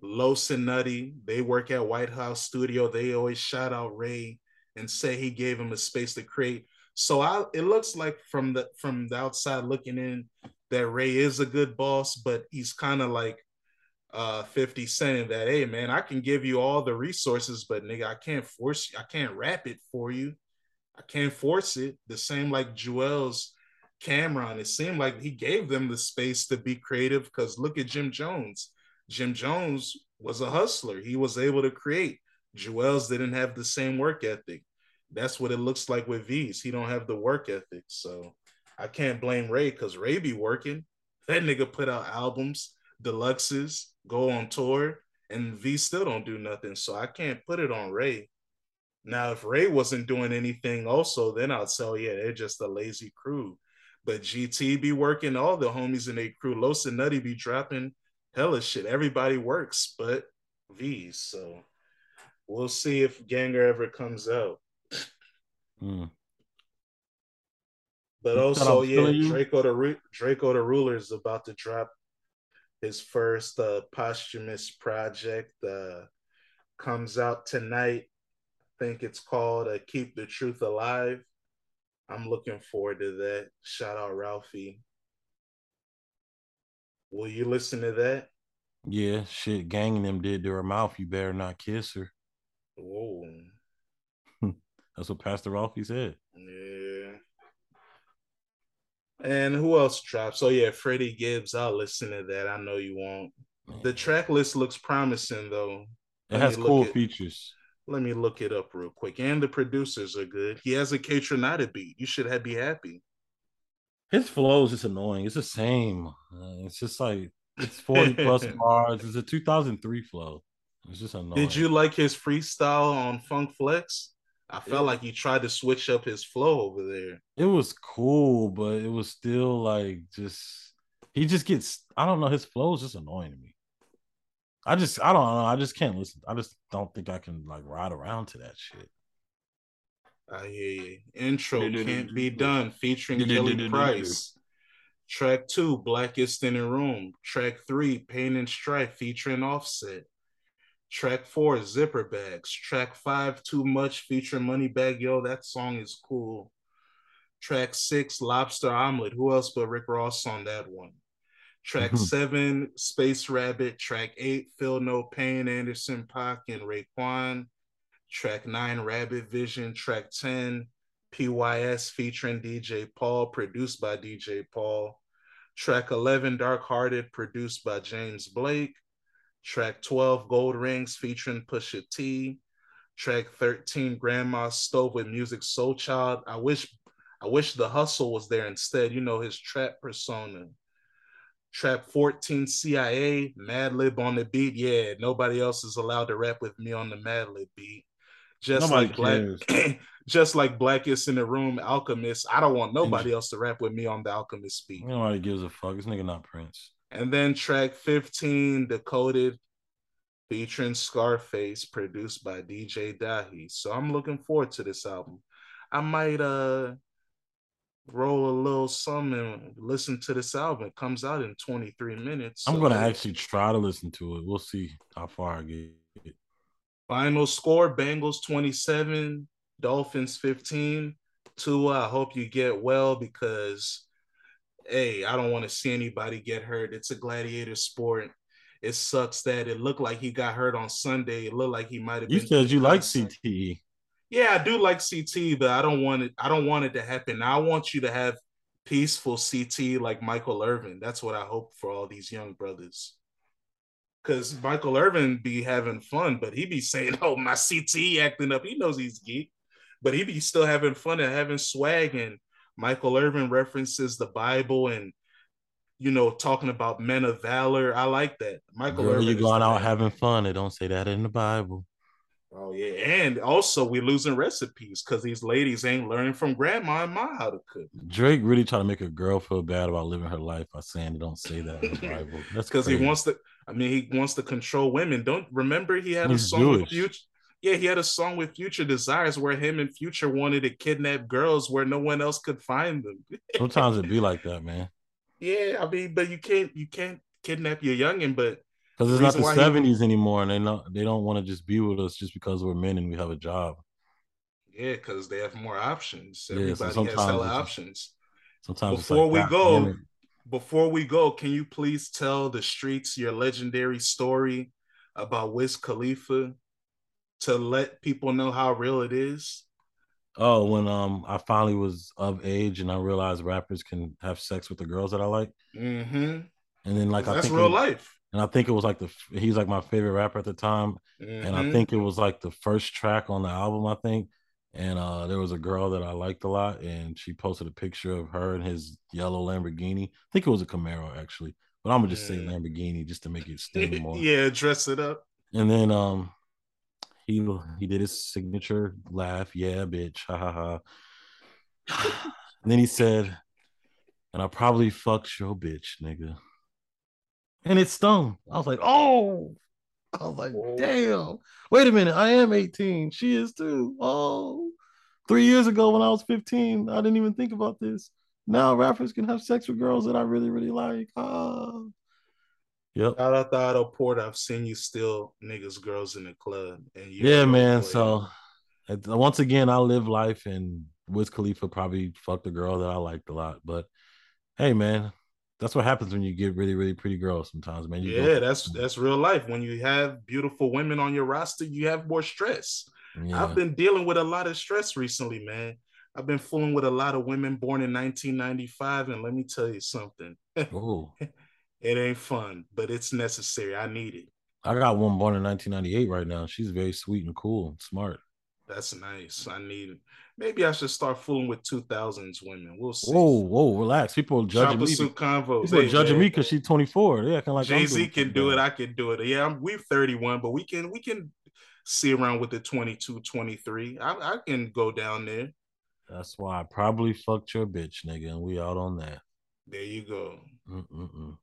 Los and Nutty. They work at White House Studio. They always shout out Ray and say he gave him a space to create. So I, it looks like from the from the outside looking in that Ray is a good boss, but he's kind of like uh 50 Cent in that, hey man, I can give you all the resources, but nigga, I can't force you, I can't wrap it for you. I can't force it. The same like Juelz Cam'ron. It seemed like he gave them the space to be creative because look at Jim Jones. Jim Jones was a hustler. He was able to create. Juelz didn't have the same work ethic that's what it looks like with Veeze. He don't have the work ethic. So I can't blame Ray because Ray be working. That nigga put out albums, deluxes, go on tour, and V still don't do nothing. So I can't put it on Ray. Now, if Ray wasn't doing anything also, then I'd say, oh, yeah, they're just a lazy crew. But GT be working, all the homies in their crew, Los and Nutty be dropping hella shit. Everybody works, but Veeze. So we'll see if Ganger ever comes out. Mm. But also, yeah, Drakeo the Drakeo the Ruler is about to drop his first uh, posthumous project. Uh, comes out tonight. I think it's called uh, "Keep the Truth Alive." I'm looking forward to that. Shout out Ralfy. Will you listen to that? Yeah, shit. Gang them did to her mouth. You better not kiss her. Whoa. That's what Pastor Ralfy said. Yeah. And who else dropped? So yeah, Freddie Gibbs. I'll listen to that. I know you won't. Man. The track list looks promising though. It has cool at, features. Let me look it up real quick. And the producers are good. He has a Kaytranada beat. You should have be happy. His flow is just annoying. It's the same. Uh, it's just like it's 40 plus *laughs* bars. It's a 2003 flow. It's just annoying. Did you like his freestyle on Funk Flex? I felt it, like he tried to switch up his flow over there. It was cool, but it was still like just he just gets I don't know, his flow is just annoying to me. I just I don't know, I just can't listen. I just don't think I can like ride around to that shit. I hear you. Intro can't be done featuring Kelly Price. Track two, Blackest in the Room. Track three, Pain and Strife featuring Offset. Track four, Zipper Bags. Track five, Too Much featuring Moneybagg Yo. That song is cool. Track six, Lobster Omelet. Who else but Rick Ross on that one? Track mm-hmm. seven, Space Rabbit. Track eight, Feel No Pain, Anderson .Paak, and Raekwon. Track nine, Rabbit Vision. Track 10, PYS featuring DJ Paul, produced by DJ Paul. Track 11, Dark Hearted, produced by James Blake. Track 12, Gold Rings featuring Pusha T. Track 13, Grandma's Stove with Musiq Soulchild. I wish I wish the hustle was there instead, you know, his trap persona. Trap 14, CIA, Madlib on the beat. Yeah, nobody else is allowed to rap with me on the Madlib beat. Just nobody like Black, *clears throat* just like Blackest in the Room, Alchemist. I don't want nobody else to rap with me on the Alchemist beat. Nobody gives a fuck. This nigga not Prince. And then track 15, Decoded, featuring Scarface, produced by DJ Dahi. So I'm looking forward to this album. I might uh roll a little sum and listen to this album. It comes out in 23 minutes. I'm gonna actually try to listen to it. We'll see how far I get. Final score: Bengals 27, Dolphins 15. Tua, I hope you get well because hey, I don't want to see anybody get hurt. It's a gladiator sport. It sucks that it looked like he got hurt on Sunday. It looked like he might have. You said you like CTE. Yeah, I do like CT, but I don't want it. I don't want it to happen. I want you to have peaceful CT like Michael Irvin. That's what I hope for all these young brothers. Cause Michael Irvin be having fun, but he be saying, "Oh, my CT acting up." He knows he's geek, but he be still having fun and having swag and Michael Irvin references the Bible and you know talking about men of valor. I like that. Michael Girl, Irvin. You going out having fun? They don't say that in the Bible. Oh yeah, and also we losing recipes because these ladies ain't learning from grandma and ma how to cook. Drake really trying to make a girl feel bad about living her life by saying they don't say that in the Bible. That's *laughs* because he wants to. I mean, he wants to control women. Don't remember he had He's a song Jewish. with Future yeah, he had a song with Future Desires where him and Future wanted to kidnap girls where no one else could find them. Sometimes it be *laughs* like that, man. Yeah, I mean, but you can't you can't kidnap your youngin, but because it's not the seventies he... anymore, and they not they don't want to just be with us just because we're men and we have a job. Yeah, because they have more options. Everybody so has hella options. Sometimes before like, we go, before we go, can you please tell the streets your legendary story about Wiz Khalifa to let people know how real it is? Oh, when um I finally was of age and I realized rappers can have sex with the girls that I like. Mm-hmm. And then like that's I think real was, life. And I think it was like the he's like my favorite rapper at the time. Mm-hmm. And I mm-hmm. think it was like the first track on the album, I think. And uh there was a girl that I liked a lot, and she posted a picture of her and his yellow Lamborghini. I think it was a Camaro actually, but I'm gonna just say Lamborghini just to make it sting *laughs* more. yeah, dress it up. And then um he he did his signature laugh, yeah, bitch, ha ha ha. and then he said, and I probably fucked your bitch, nigga. And it stung. I was like, oh, I was like, damn. Wait a minute, I am 18. She is too. Oh, three years ago when I was 15, I didn't even think about this. Now rappers can have sex with girls that I really, really like. Ah. Yep. Shout out to Otto Porter. I've seen you steal niggas, girls in the club. And yeah, man. So once again, I live life, and Wiz Khalifa probably fucked a girl that I liked a lot. But hey, man, that's what happens when you get really, really pretty girls. Sometimes, man. You yeah, that's that's real life. When you have beautiful women on your roster, you have more stress. Yeah. I've been dealing with a lot of stress recently, man. I've been fooling with a lot of women born in 1995, and let me tell you something. *laughs* Oh. It ain't fun, but it's necessary. I need it. I got one born in 1998 right now. She's very sweet and cool and smart. That's nice. I need it. Maybe I should start fooling with 2000s women. We'll see. Whoa, whoa, relax. People are judging Chopper me. Convo. People are judging man. me because she's 24. Yeah, I can like Jay Z can do it. I can do it. Yeah, I'm, we're 31, but we can we can see around with the 22, 23. I, I can go down there. That's why I probably fucked your bitch, nigga, and we out on that. There you go. Mm-mm-mm.